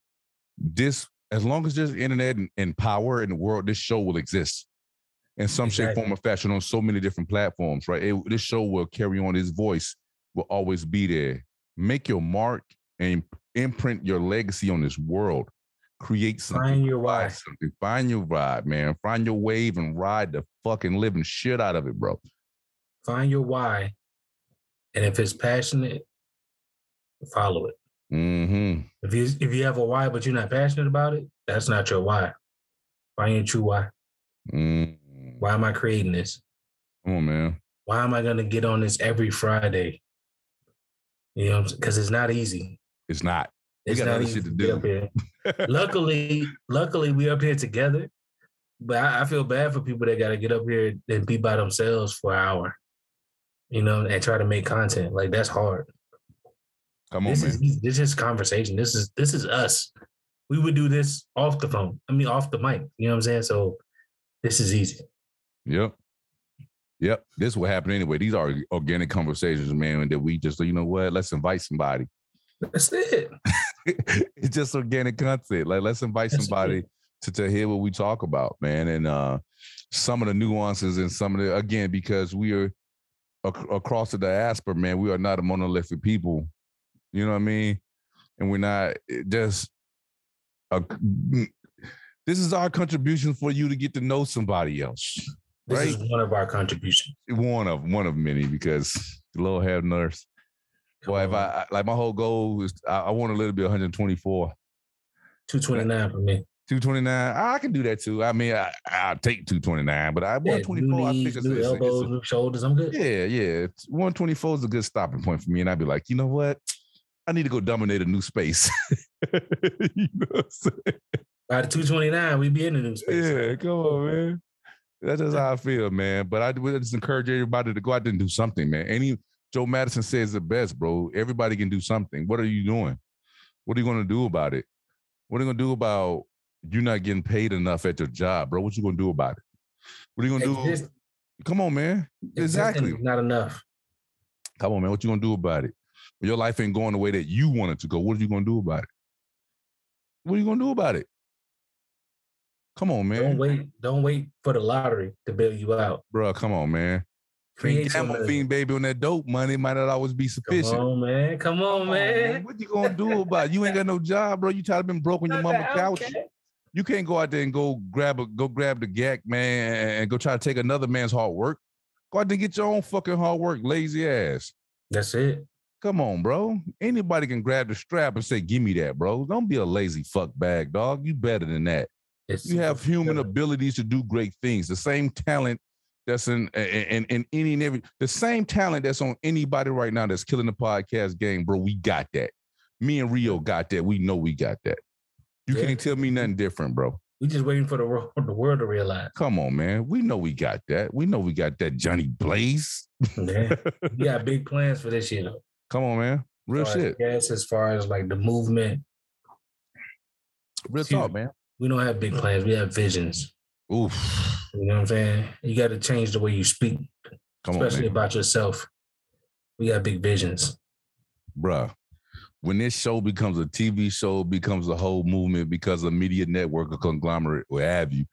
this as long as there's internet and, and power in the world, this show will exist in some exactly. shape, form, or fashion on so many different platforms, right? It, this show will carry on. His voice will always be there. Make your mark and imprint your legacy on this world. Create something. Find your vibe. Something. Find your vibe, man. Find your wave and ride the fucking living shit out of it, bro. Find your why. And if it's passionate, follow it. Mm-hmm. If you if you have a why but you're not passionate about it, that's not your why. Find your true why. Mm. Why am I creating this? Come on, man. Why am I gonna get on this every Friday? You know, because it's not easy. It's not. It's not easy to do. Luckily, luckily we up here together. But I, I feel bad for people that got to get up here and be by themselves for an hour. You know, and try to make content. Like that's hard. Come on, this man. Is, this is conversation. This is this is us. We would do this off the phone. I mean, off the mic. You know what I'm saying? So this is easy. Yep. Yep. This will happen anyway. These are organic conversations, man. That we just, you know what? Let's invite somebody. That's it. it's just organic content. Like let's invite That's somebody to, to hear what we talk about, man. And uh some of the nuances and some of the again, because we are ac- across the diaspora, man, we are not a monolithic people you know what I mean? And we're not just a, this is our contribution for you to get to know somebody else. This right? is one of our contributions. One of one of many because the Lord have nurse. Boy, if I like my whole goal is I, I want a little bit 124. 229 for me. 229. I can do that too. I mean, I, I'll take 229, but I Yeah, 124, new I think it's, new it's, it's, elbows, a- new shoulders. I'm good. yeah, yeah. It's- 124 is a good stopping point for me. And I'd be like, you know what? I need to go dominate a new space. you know what I'm saying? By the 229, we be in the new space. Yeah, come on, man. That's just how I feel, man. But I would just encourage everybody to go out there and do something, man. Any Joe Madison says the best, bro. Everybody can do something. What are you doing? What are you going to do about it? What are you going to do about you not getting paid enough at your job, bro? What you going to do about it? What are you going to do? Come on, man. Exactly. Not enough. Come on, man. What you going to do about it? Your life ain't going the way that you want it to go, what are you going to do about it? What are you going to do about it? Come on, man. Don't wait. Don't wait for the lottery to bail you out. Bro, come on, man. Create gamble, fiend baby on that dope money might not always be sufficient. Come on, man. Come on, Come on, man. What you gonna do about it? You ain't got no job, bro. You tired of being broke on your mama couch. You can't go out there and go grab a go grab the gack, man, and go try to take another man's hard work. Go out there and get your own fucking hard work, lazy ass. That's it. Come on, bro. Anybody can grab the strap and say, "Give me that, bro." Don't be a lazy fuck bag, dog. You better than that. It's You have human abilities to do great things. The same talent that's in in, in any and every the same talent that's on anybody right now that's killing the podcast game, bro. We got that. Me and Rio got that. We know we got that. You Yeah. can't tell me nothing different, bro. We just waiting for the world, the world to realize. Come on, man. We know we got that. We know we got that Johnny Blaze. Yeah. we got big plans for this year. though. Come on, man. Real As shit. Yes, as far as like the movement, Real talk, man. We don't have big plans. We have visions. Oof. You know what I'm saying? You got to change the way you speak, Come especially man. about yourself. We got big visions. bruh, when this show becomes a TV show, becomes a whole movement because a media network, a conglomerate, what have you,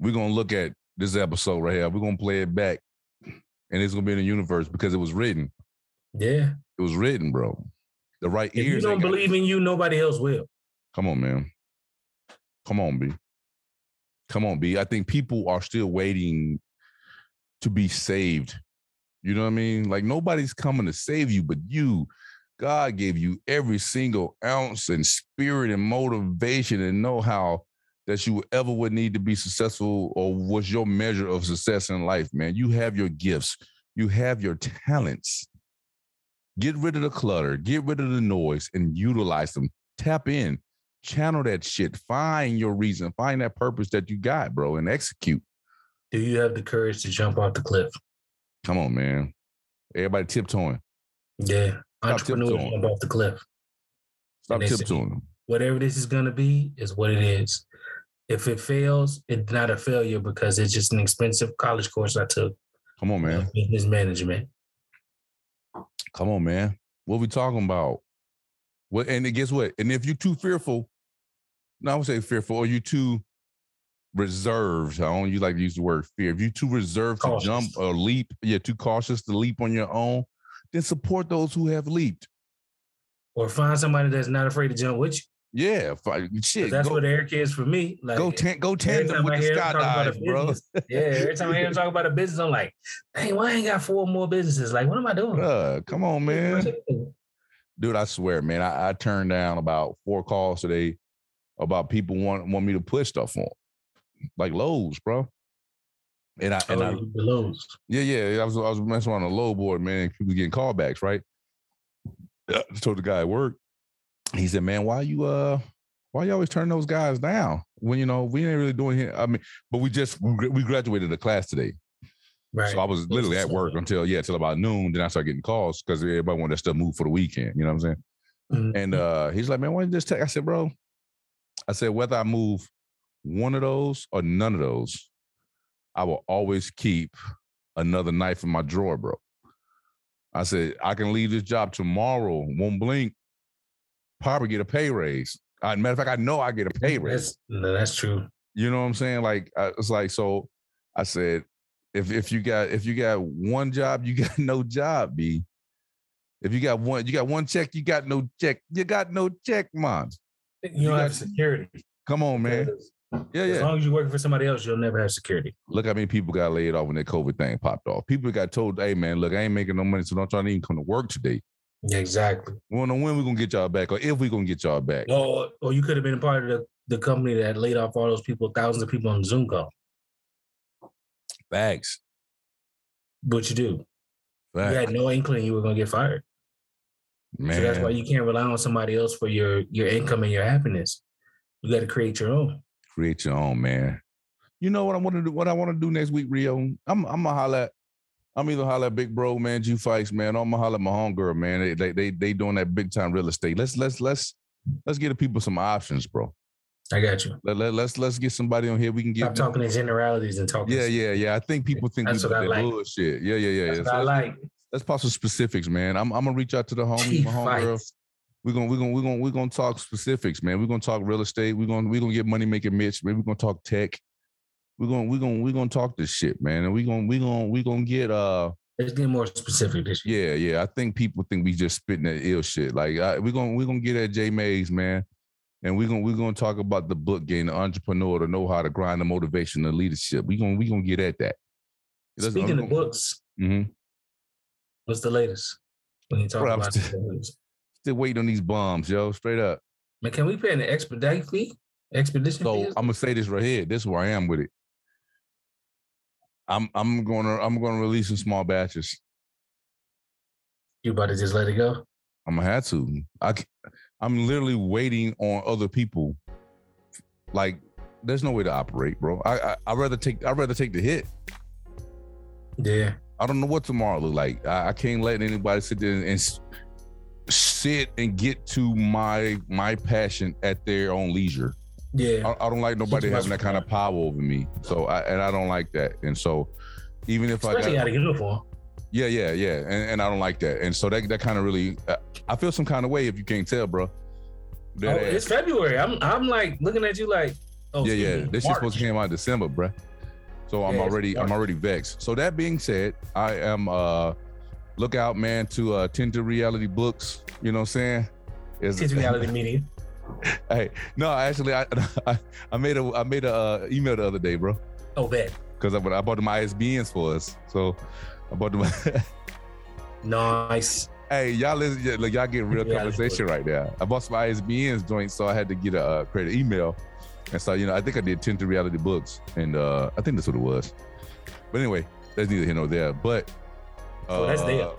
we're gonna look at this episode right here. We're gonna play it back, and it's gonna be in the universe because it was written. Yeah. It was written, bro. The right If you don't ain't got- believe in you, nobody else will. Come on, man. Come on, B. Come on, B. I think people are still waiting to be saved. You know what I mean? Like nobody's coming to save you, but you. God gave you every single ounce and spirit and motivation and know-how that you ever would need to be successful or was your measure of success in life, man. You have your gifts, you have your talents. Get rid of the clutter, get rid of the noise, and utilize them. Tap in, channel that shit, find your reason, find that purpose that you got, bro, and execute. Do you have the courage to jump off the cliff? Come on, man. Everybody tiptoeing. Yeah. Stop Entrepreneurs tiptoeing. jump off the cliff. Stop they say- tiptoeing. Whatever this is gonna be is what it is. If it fails, it's not a failure because it's just an expensive college course I took. Come on, man. Business management. Come on, man. What we talking about? What and guess what? And if you're too fearful, no, I would say fearful, or you too reserved. I don't you like to use the word fear. If you're too reserved Cautious. to jump or leap, yeah, too cautious to leap on your own, then support those who have leaped. Or find somebody that's not afraid to jump with you. Yeah, shit. That's go, what Eric is for me. Like go, tan- go tandem with I the hear talk about a skydive, bro. yeah, every time I hear him talk about a business, I'm like, hey, why I ain't got four more businesses? Like, what am I doing? Bruh, come on, man. dude, I swear, man, I, I turned down about four calls today about people want want me to put stuff on, like Lowe's, bro. And I and I, Oh, the Lowe's. yeah, yeah, I was I was messing around on the low board, man. People getting callbacks, right? I told the guy at work. He said, "Man, why you uh, why you always turn those guys down when you know we ain't really doing here? I mean, but we just we graduated the class today, Right. so I was literally at work until yeah, till about noon. Then I started getting calls because everybody wanted that stuff moved for the weekend. You know what I'm saying? Mhm. And uh, he's like, man, why don't you just take? I said, bro, I said, whether I move one of those or none of those, I will always keep another knife in my drawer, bro. I said, I can leave this job tomorrow, won't blink, probably get a pay raise. Uh, matter of fact, I know I get a pay raise. that's, no, that's true. You know what I'm saying? Like, uh, it's like, so I said, if if you got if you got one job, you got no job, B. If you got one, you got one check, you got no check. You got no check, man. You don't have security. Come on, man. Because Yeah, As long as you're working for somebody else, you'll never have security. Look how many people got laid off when that COVID thing popped off. People got told, "Hey, man, look, I ain't making no money, so don't try to even come to work today." Yeah, exactly. We don't know when we're gonna get y'all back, or if we're gonna get y'all back. Or, or you could have been a part of the, the company that laid off all those people, thousands of people on Zoom call. Facts. But you do. Facts. You had no inkling you were going to get fired. Man. So that's why you can't rely on somebody else for your your income and your happiness. You got to create your own. create your own, man. You know what I want to do? What I want to do next week, Rio? I'm I'm gonna holler at. I'm either holler at Big Bro, man, G Fikes, man. Or I'm gonna holler at my homegirl, man. They, they they they doing that big time real estate. Let's let's let's let's get the people some options, bro. I got you. Let, let, let's let's get somebody on here. We can get Stop talking in generalities and talking. Yeah, yeah, yeah. I think people think That's we what I like. bullshit. Yeah, yeah, yeah. That's yeah. what So I like. Let's pop some specifics, man. I'm I'm gonna reach out to the homie, my homegirl. We're gonna we're gonna we're gonna we're gonna talk specifics, man. We're gonna talk real estate. We're gonna we're gonna get money making Mitch. Maybe we're gonna talk tech. We're gonna we're gonna we're gonna talk this shit, man. And we're gonna we're gonna we're gonna get uh Let's get more specific this year. yeah, yeah. I think people think we just spitting that ill shit. Like I, we're gonna we're gonna get at J Mays, man. And we're gonna we're gonna talk about the book game, the entrepreneur to know how to grind the motivation, the leadership. We're gonna we gonna get at that. Let's- Speaking I'm of gonna- books, Mhm. What's the latest? When you talk Bro, about still- Still waiting on these bombs, yo. Straight up. Man, can we pay an expedite fee? Expedition So fee? I'm gonna say this right here. This is where I am with it. I'm I'm gonna I'm gonna release in small batches. you about to just let it go? I'm gonna have to. I I'm literally waiting on other people. Like, there's no way to operate, bro. I, I I'd rather take I'd rather take the hit. Yeah. I don't know what tomorrow look like. I, I can't let anybody sit there and s- sit and get to my my passion at their own leisure. Yeah. I, I don't like nobody having that kind of power over me. So I and I don't like that. And so even if Especially I got of uniform. yeah yeah yeah, and, and I don't like that. And so that that kind of really uh, I feel some kind of way if you can't tell, bro. Oh, it's. February. I'm I'm like looking at you like, oh yeah yeah. This shit supposed to came out December, bro. So I'm already I'm already vexed. So that being said, I am uh look out man to uh Tinted Reality Books. You know what I'm saying? It's, It's reality media. hey, no, actually, I I, I made a I made a uh, email the other day, bro. Oh, bet. because I, I bought them ISBNs for us. So I bought them. Nice. hey, y'all listen, like, y'all get real Yeah, conversation right there. I bought some ISBNs joints, so I had to get a uh, create an email. And so, you know, I think I did Tinted Reality Books. And uh I think that's what it was. But anyway, that's neither here nor there. But uh, Oh, that's there.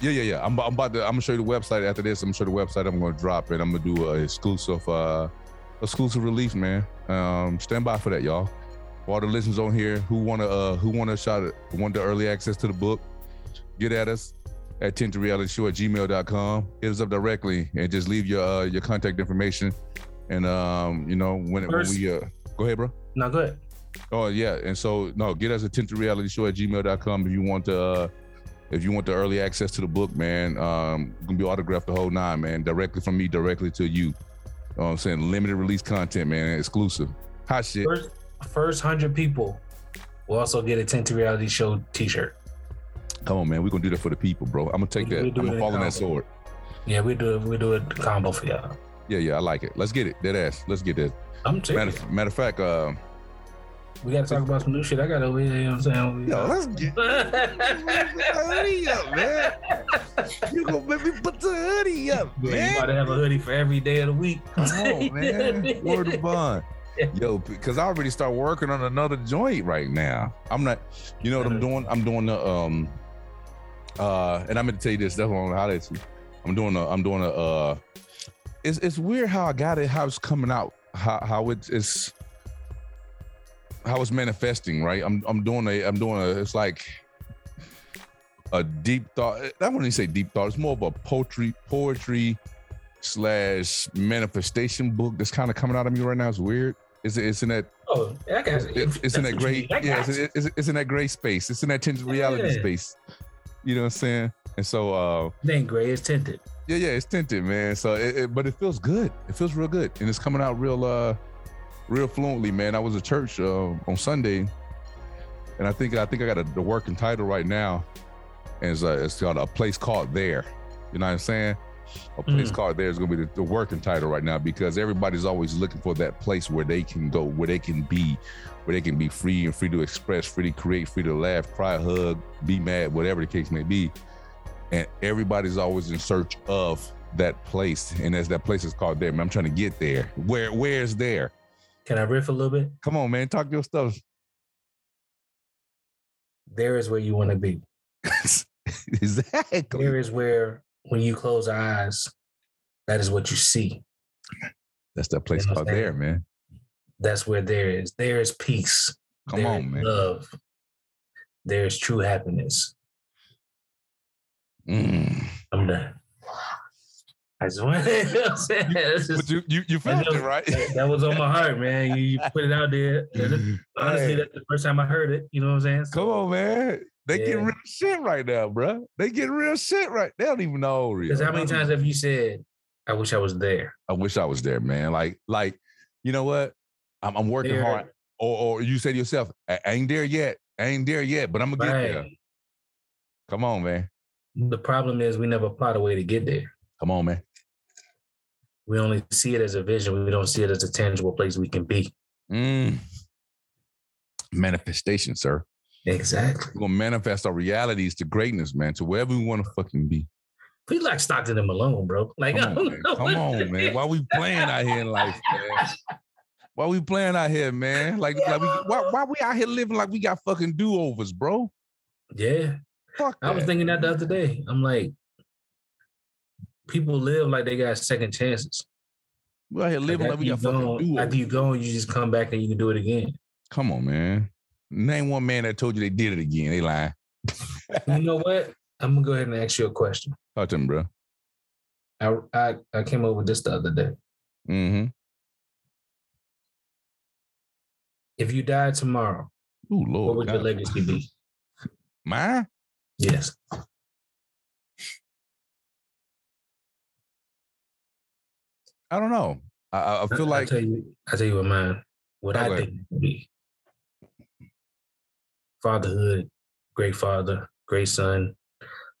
Yeah, yeah, yeah. I'm, I'm about to I'm gonna show you the website after this. I'm gonna show you the website I'm gonna drop and I'm gonna do a exclusive uh exclusive release, man. Um stand by for that, y'all. All the listeners on here who wanna uh who wanna shot it, want the early access to the book, get at us at tintedrealityshow at gmail.com. Hit us up directly and just leave your uh your contact information. And um, you know, when, when we uh go ahead, bro. No, go ahead. Oh yeah, and so no, get us a tinted reality show at gmail.com if you want to uh, if you want the early access to the book, man. Um, gonna be autographed the whole nine, man, directly from me, directly to you. You know what I'm saying? Limited release content, man, exclusive. Hot shit. First, first hundred people will also get a Tinted Reality Show T-shirt. Come on, man. We're gonna do that for the people, bro. I'm gonna take We- that. we I'm gonna fall on that sword. Yeah, we do we do a combo for y'all. Yeah, yeah, I like it. Let's get it. Dead ass. Let's get that. I'm Matter, matter of fact, uh, We got to talk about some new shit I got over here. You know what I'm saying? yo, let's get hoodie up, man. You gonna make me put the hoodie up, Yeah, man. you about to have a hoodie for every day of the week. Come on, man. Word of bond. Yo, because I already start working on another joint right now. I'm not, you know what I'm doing? I'm doing the um uh and I'm gonna tell you this, that's what I'm gonna you. I'm doing a I'm doing a uh it's it's weird how I got it, how it's coming out, how how it's it's how it's manifesting, right? I'm I'm doing a I'm doing a it's like a deep thought. I wouldn't even say deep thought, it's more of a poetry, poetry slash manifestation book that's kind of coming out of me right now. It's weird. It's it's in that Oh, I got it. it's, it's in that gray I yeah it's, it's, it's in that gray space. It's in that tinted reality Yeah. space. You know what I'm saying? And so uh It ain't gray, it's tinted. Yeah yeah it's tinted man. So it, it- but it feels good. It feels real good and it's coming out real uh real fluently man. I was at church uh, on Sunday and I think I think I got a, the working title right now and it's uh, it's called a place called there. You know what I'm saying? A place Mm. called there is going to be the, the working title right now because everybody's always looking for that place where they can go, where they can be, where they can be free and free to express, free to create, free to laugh, cry, hug, be mad, whatever the case may be. And everybody's always in search of that place. And as that place is called there, man, I'm trying to get there. Where where's there? Can I riff a little bit? Come on, man, talk your stuff. There is where you want to be. exactly. There is where, when you close your eyes, that is what you see. That's that place You know called there, man. That's where there is. There is peace. Come There on, man. Love. There is true happiness. Mm. I'm done. I just want you know what I'm saying? That's just- But you you, you felt that, it, right? that- that was on my heart, man. You, you put it out there. It- Honestly, Hey, that's the first time I heard it. You know what I'm saying? So, come on, man. They get real shit right now, bro. They get real shit right. They don't even know real. Because how many times have you said, I wish I was there? I wish I was there, man. Like, like, you know what? I'm, I'm working There- hard. Or, or you say to yourself, I I ain't there yet. I ain't there yet, but I'm gonna get there. Come on, man. The problem is we never plot a way to get there. Come on, man. We only see it as a vision. We don't see it as a tangible place we can be. Mm. Manifestation, sir. Exactly. We're gonna manifest our realities to greatness, man, to wherever we want to fucking be. We like Stockton and Malone, bro. Like, Come on, man. Come on, man. Why we playing out here in life, man? Why we playing out here, man? Like, like we, why, why we out here living like we got fucking do overs, bro? Yeah. Fuck I was that. thinking that the other day. I'm like, people live like they got second chances. We out here living like we got after you fucking do after you go, you just come back and you can do it again. Come on, man. Name one man that told you they did it again. They lying. You know what? I'm gonna go ahead and ask you a question. Talk to him, bro. I I, I came over this the other day. Mm-hmm. If you died tomorrow, Ooh, what Lord. would your legacy be? Mine? Yes. I don't know. I- I, I feel I like tell you, I tell you what mine. What I think would be. Fatherhood, great father, great son.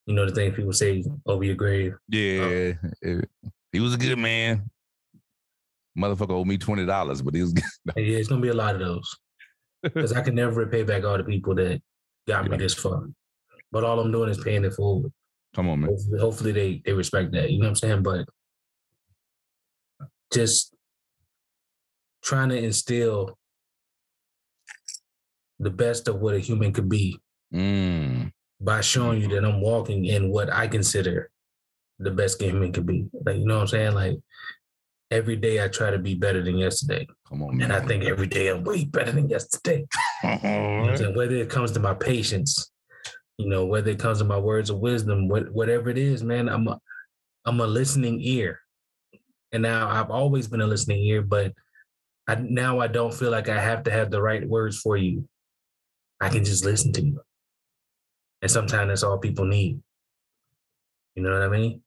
You know the things people say over your grave. Yeah, um, it- he was a good man. Motherfucker owed me twenty dollars, but he was good. Yeah, it's gonna be a lot of those. Because I can never repay back all the people that got me this far. But all I'm doing is paying it forward. Come on, man. Hopefully, hopefully they they respect that. You know what I'm saying? But just trying to instill the best of what a human could be Mm, by showing you that I'm walking in what I consider the best human could be. Like, you know what I'm saying? Like every day I try to be better than yesterday. come on, man. And I think every day I'm way better than yesterday. You know what I'm saying? Whether it comes to my patience, you know, whether it comes to my words of wisdom, what, whatever it is, man, I'm a, I'm a listening ear. And now I've always been a listening ear, but I, now I don't feel like I have to have the right words for you. I can just listen to you. And sometimes that's all people need. You know what I mean?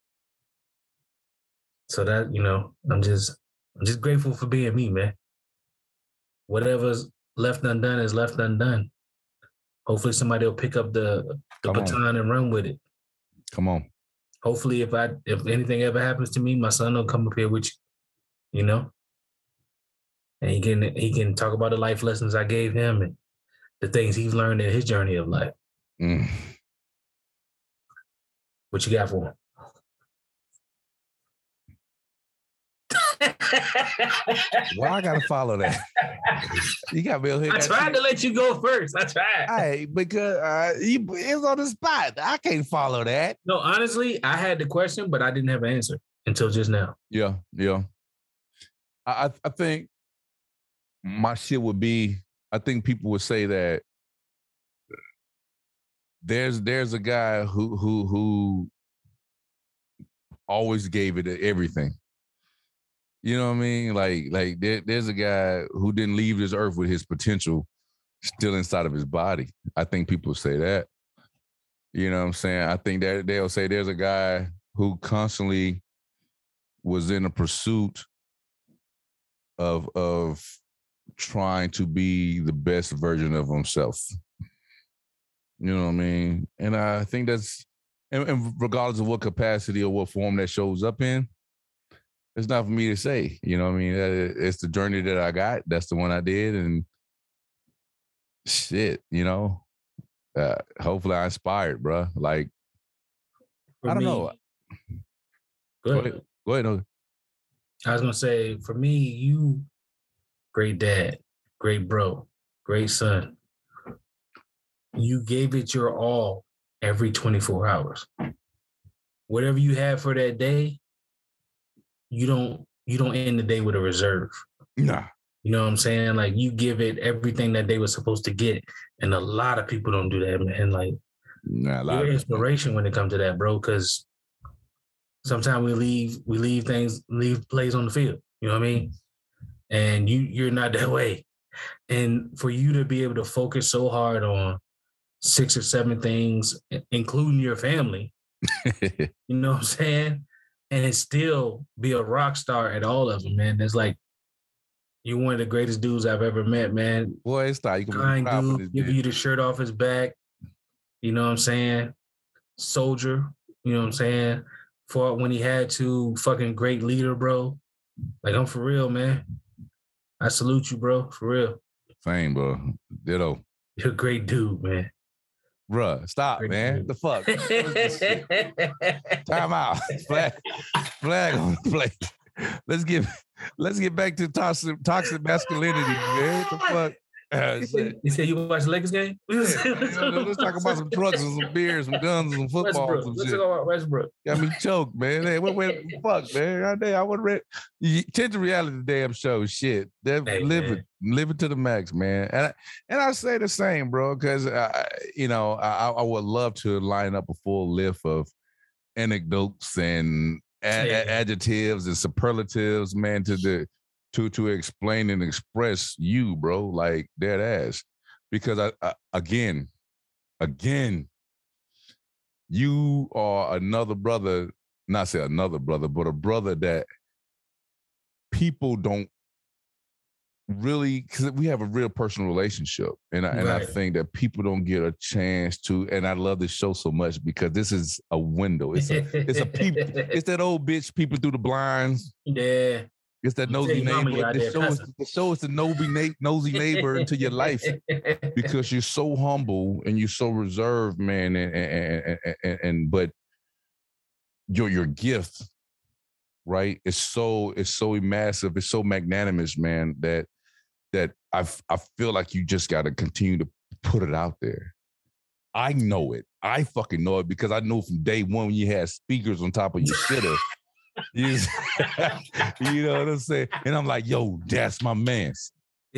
So that, you know, I'm just I'm just grateful for being me, man. Whatever's left undone is left undone. Hopefully somebody will pick up the the Come on. baton and run with it. Come on. Hopefully if I if anything ever happens to me, my son will come up here with you, you know? And he can he can talk about the life lessons I gave him and the things he's learned in his journey of life. Mm. What you got for him? Why I gotta follow that? You got me here. I tried to let you go first. I tried. Hey, because uh, you, it's on the spot. I can't follow that. No, honestly, I had the question, but I didn't have an answer until just now. Yeah, yeah. I I, I think my shit would be. I think people would say that there's there's a guy who who who always gave it everything. You know what I mean? Like like there, there's a guy who didn't leave this earth with his potential still inside of his body. I think people say that. You know what I'm saying? I think that they'll say there's a guy who constantly was in a pursuit of of trying to be the best version of himself. You know what I mean? And I think that's and, and regardless of what capacity or what form that shows up in, it's not for me to say. You know, what I mean, it's the journey that I got. That's the one I did, and shit, you know. Uh, hopefully, I inspired, bro. Like, for I don't me, know. Go ahead. Go ahead. Go ahead. No. I was gonna say, for me, you, great dad, great bro, great son. You gave it your all every 24 hours. Whatever you had for that day, you don't you don't end the day with a reserve. Nah. You know what I'm saying? Like you give it everything that they were supposed to get. And a lot of people don't do that, man. Like nah, a lot you're inspiration when it comes to that, bro. Cause sometimes we leave we leave things, leave plays on the field. You know what I mean? And you you're not that way. And for you to be able to focus so hard on six or seven things, including your family, you know what I'm saying? And still be a rock star at all of them, man. It's like you're one of the greatest dudes I've ever met, man. Boy, it's like you can kind dude, give you the shirt off his back. You know what I'm saying? Soldier, you know what I'm saying? Fought when he had to, fucking great leader, bro. Like I'm for real, man. I salute you, bro, for real. Same, bro. Ditto. You're a great dude, man. Bruh, stop, Great man. Dude. The fuck? Time out. Flag, flag on the play. Let's get let's get back to toxic toxic masculinity, man. What the fuck? Uh, you said you watched the Lakers game? Yeah, let's talk about some trucks and some beers, some guns, and some football. Westbrook. Let's talk about Westbrook. Got me choked, man. Hey, what, what, fuck, man? I, I would read. Tinted Reality, damn show. Shit, they hey, living, it, live to the max, man. And I, and I say the same, bro, because you know I, I would love to line up a full list of anecdotes and yeah. adjectives and superlatives, man, to the to to explain and express you, bro, like dead ass. Because I, I again, again, you are another brother, not say another brother, but a brother that people don't really because we have a real personal relationship and I, right. and I think that people don't get a chance to and I love this show so much because this is a window it's a it's a people it's that old bitch people through the blinds yeah it's that nosy neighbor. The show, is, the show is the nosy, nosy neighbor into your life because you're so humble and you're so reserved, man. And and, and, and, and but your your gift, right? It's so it's so massive. It's so magnanimous, man. That that I I feel like you just got to continue to put it out there. I know it. I fucking know it because I know from day one when you had speakers on top of your shitter you, you know what I'm saying? And I'm like, yo, that's my man.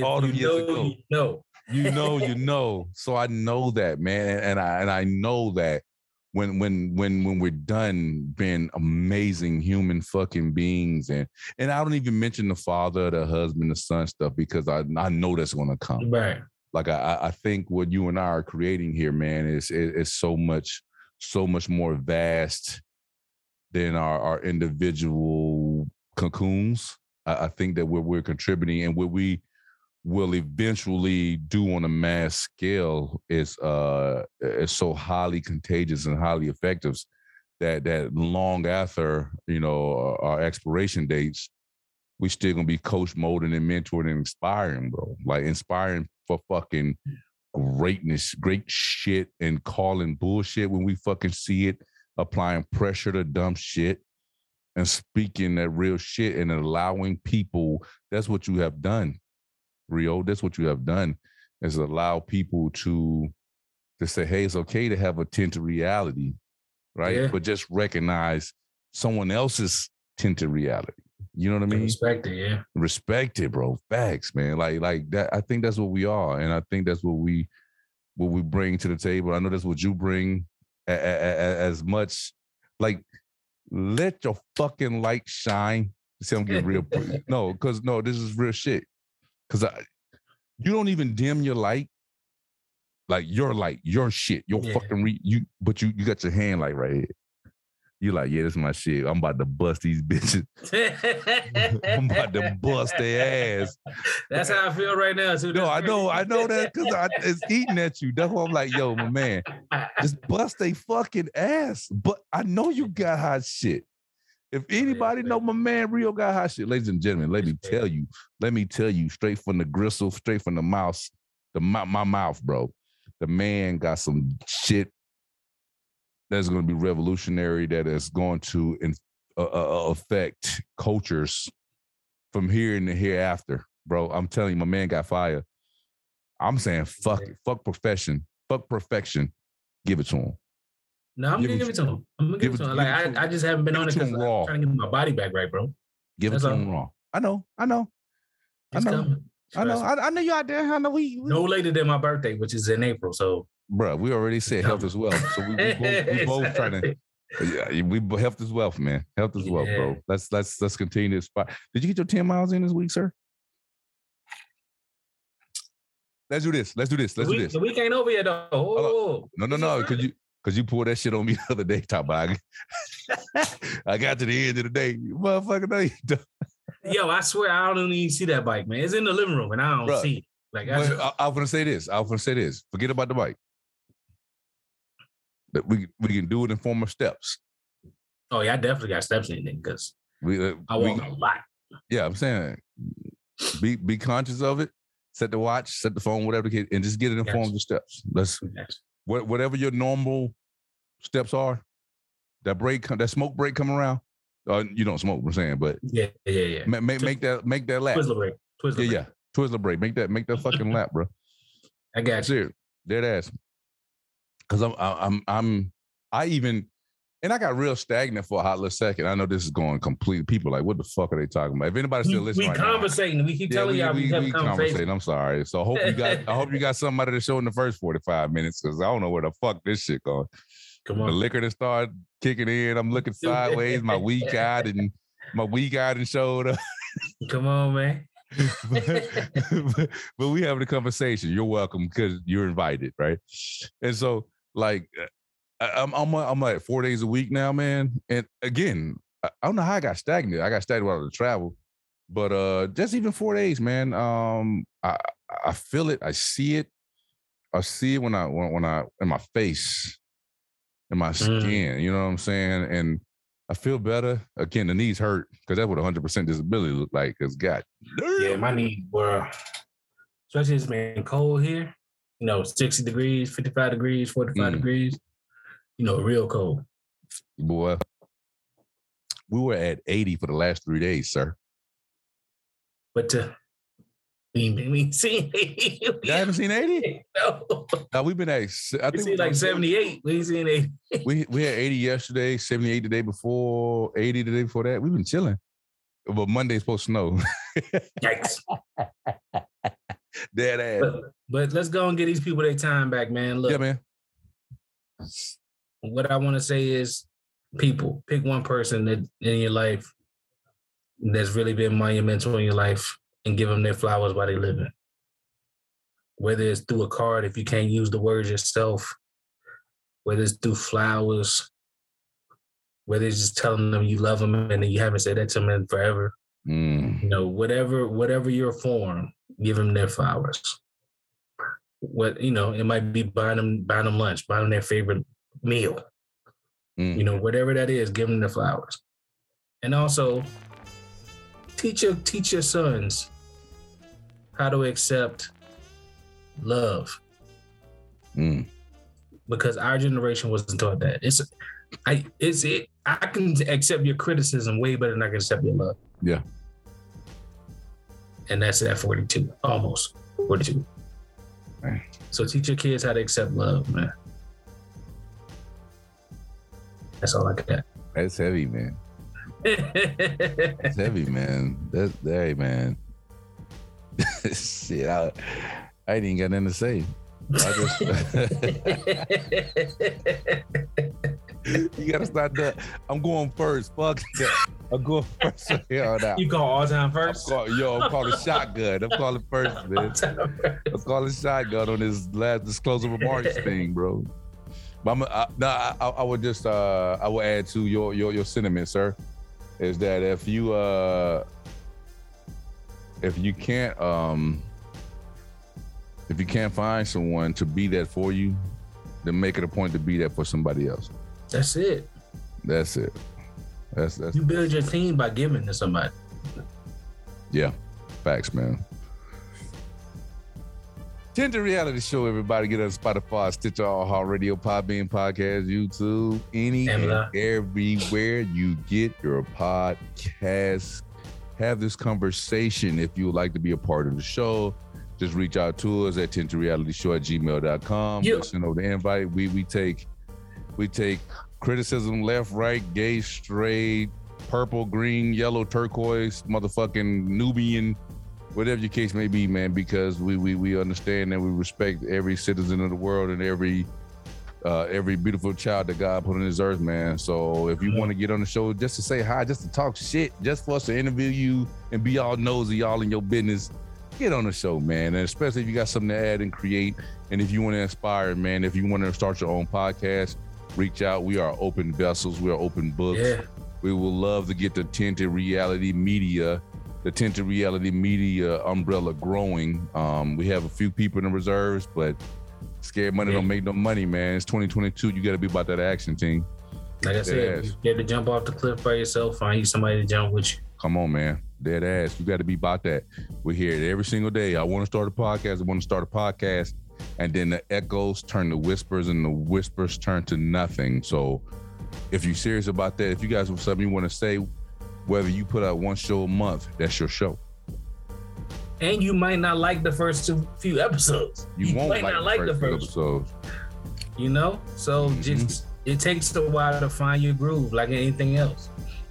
All them years ago. You know. you know, you know. So I know that, man. And I and I know that when when when when we're done being amazing human fucking beings and and I don't even mention the father, the husband, the son stuff because I I know that's gonna come. Right. Like I I think what you and I are creating here, man, is is so much so much more vast than our, our individual cocoons. I, I think that what we're contributing and what we will eventually do on a mass scale is uh is so highly contagious and highly effective that that long after you know our expiration dates we still gonna be coach molding and mentoring and inspiring bro like inspiring for fucking greatness great shit and calling bullshit when we fucking see it applying pressure to dumb shit and speaking that real shit and allowing people that's what you have done rio. That's what you have done is allow people to to say hey it's okay to have a tinted reality right? Yeah. but just recognize someone else's tinted reality. You know what i mean? respect it yeah. Respect it bro. Facts man. Like like that i think that's what we are and i think that's what we what we bring to the table. I know that's what you bring as much like let your fucking light shine. See, I'm getting real. no, because no, this is real shit. Because I, you don't even dim your light, like your light, your shit, your yeah. fucking re- you. But you you got your hand like right here. You like, yeah, this is my shit. I'm about to bust these bitches. I'm about to bust their ass. That's how I feel right now, too. No, I know, I know that because it's eating at you. That's why I'm like, yo, my man, just bust they fucking ass. But I know you got hot shit. If oh, anybody know my man Rio got hot shit, ladies and gentlemen, let me tell you, let me tell you, straight from the gristle, straight from the mouth, the my, my mouth, bro. The man got some shit that's going to be revolutionary. That is going to in, uh, uh, affect cultures from here and the hereafter, bro. I'm telling you, my man got fire. I'm saying fuck it, fuck profession, fuck perfection. Give it to him. No, I'm Give gonna it give it to him. I'm gonna give give it to him. Like I, I just haven't been give on it because I'm raw. trying to get my body back right, bro. Give That's it to all. him raw. I know, I know, I know. coming. I know. I, I know you out there. I know we, we No later than my birthday, which is in April. So bro. We already said health is wealth, so we, we both, we both trying to. Yeah, we health is wealth, man. Health is wealth, bro. Let's let's let's continue this spot. Did you get your ten miles in this week, sir? Let's do this. Let's do this. Let's do week, this. the week ain't over yet, though. Oh, No, no, no. Because you because you pulled that shit on me the other day, top I, I got to the end of the day, motherfucker. No, you don't. Yo, I swear I don't even see that bike, man. It's in the living room and I don't Bruh. see it. Like I, I, I'm gonna say this. I'm gonna say this. Forget about the bike. That we we can do it in form of steps. oh yeah, I definitely got steps in it because We, uh, I we- walk a lot. yeah, I'm saying be be conscious of it. Set the watch, set the phone, whatever, the case, and just get it in Yes. form of steps. Let's what, whatever your normal steps are. That break, that smoke break come around. Uh, you don't smoke. I'm saying, but Yeah, yeah, yeah. ma- make make that make that lap. Twizzler break. Twizzler Yeah, break. yeah. Twizzler break. Make that make that fucking lap, bro. I got That's you. it. Dead ass. Cause I'm I'm I'm I even and I got real stagnant for a hot little second. I know this is going complete. People like, what the fuck are they talking about? If anybody's We, still we listening, right now, conversating. We keep yeah, telling we, y'all we, we, have we conversation. conversating. I'm sorry. So I hope you got I hope you got something out of the show in the first 45 minutes because I don't know where the fuck this shit going. Come on, The liquor to start kicking in. I'm looking sideways. My weak eyed and my weak eyed and showed up. Come on, man. but, but we having a conversation. You're welcome because you're invited, right? And so, like, I, I'm I'm I'm like four days a week now, man. And again, I, don't know how I got stagnant. I got stagnant while I was travel, but uh, just even four days, man. Um, I I feel it. I see it. I see it when I when, when I in my face, in my Mm. skin. You know what I'm saying? And I feel better. Again, the knees hurt because that's what 100% disability look like. Cause God, Yeah, my knees were especially it's been cold here. You know, 60 degrees, 55 degrees, 45 Mm. degrees. You know, real cold. boy. We were at 80 for the last three days, sir. But uh, we we ain't seen You haven't seen 80? no. No, we've been at, I We think seen like 78. We ain't seen 80. We we had 80 yesterday, 78 the day before, 80 the day before that. We've been chilling. But Monday's supposed to snow. Yikes. Dead ass. But, but let's go and get these people their time back, man. Look, Yeah, man. what I want to say is people, pick one person that in your life that's really been monumental in your life and give them their flowers while they're living. Whether it's through a card, if you can't use the words yourself, whether it's through flowers, whether it's just telling them you love them and you haven't said that to them in forever. Mm, You know, whatever, whatever your form, give them their flowers. What you know, it might be buying them, buying them lunch, buying them their favorite meal mm. you know, whatever that is, give them the flowers. And also teach your teach your sons how to accept love Mm. because our generation wasn't taught that. It's I it's it I can accept your criticism way better than I can accept your love. Yeah. And that's at 42, almost 42. Right. So teach your kids how to accept love, man. That's all I got. That's heavy, man. That's heavy, man. That's hey, man. Shit, I, I ain't even got nothing to say. you gotta start that. I'm going first. Fuck that. I'm going first. from here on out. you call all time I'm first? call, yo, I'm calling shotgun. I'm calling first, man. I'm calling shotgun on this last disclosure remarks thing, bro. But I'm, I, no, I, I would just uh, I would add to your your your sentiment, sir, is that if you uh if you can't um if you can't find someone to be that for you, then make it a point to be that for somebody else. That's it. That's it. That's that's you build your team by giving to somebody. Yeah, facts, man. Tinted Reality Show, everybody. Get on Spotify, Stitcher, iHeartRadio, Podbean Podcast, YouTube, any and everywhere you get your podcast. Have this conversation if you would like to be a part of the show just reach out to us at tintedrealityshow at gmail.com. Yep. Send over the invite. We we take we take criticism left, right, gay, straight, purple, green, yellow, turquoise, motherfucking Nubian, whatever your case may be, man, because we we we understand and we respect every citizen of the world and every uh, every beautiful child that God put on this earth, man. So if you want to get on the show just to say hi, just to talk shit, just for us to interview you and be all nosy, all in your business, get on the show, man. And especially if you got something to add and create. And if you want to inspire, man, if you want to start your own podcast, reach out. We are open vessels, we are open books. Yeah. We will love to get the tinted reality media, the tinted reality media umbrella growing. Um, we have a few people in the reserves, but scared money yeah. don't make no money, man. It's 2022. You got to be about that action team. Like I said, you get to jump off the cliff by yourself. Find you somebody to jump with you. Come on, man. Dead ass. You got to be about that. We hear it every single day. I want to start a podcast. I want to start a podcast. And then the echoes turn to whispers and the whispers turn to nothing. So if you're serious about that, if you guys have something you want to say, whether you put out one show a month, that's your show. And you might not like the first two few episodes. You, you won't might like not the like first the first episodes. You know? So mm-hmm. just it takes a while to find your groove, like anything else.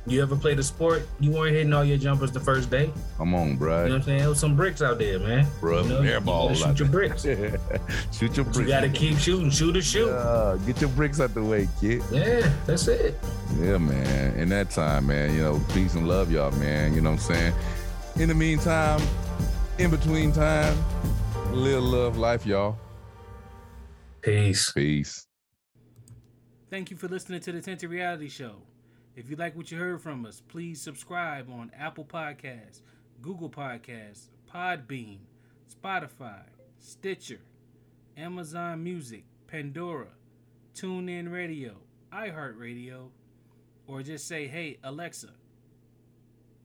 You ever played a sport? You weren't hitting all your jumpers the first day. Come on, bro. You know what I'm saying? There was some bricks out there, man. Bro, you know, airball. You shoot your bricks. shoot your bricks. You gotta keep shooting. Shoot or shoot. Uh, get your bricks out the way, kid. Yeah, that's it. Yeah, man. In that time, man, you know, peace and love, y'all, man. You know what I'm saying? In the meantime, in between time, live love life, y'all. Peace. Peace. Thank you for listening to the Tinted Reality Show. If you like what you heard from us, please subscribe on Apple Podcasts, Google Podcasts, Podbean, Spotify, Stitcher, Amazon Music, Pandora, TuneIn Radio, iHeartRadio, or just say, hey, Alexa,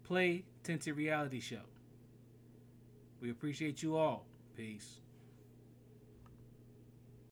play Tinted Reality Show. We appreciate you all. Peace.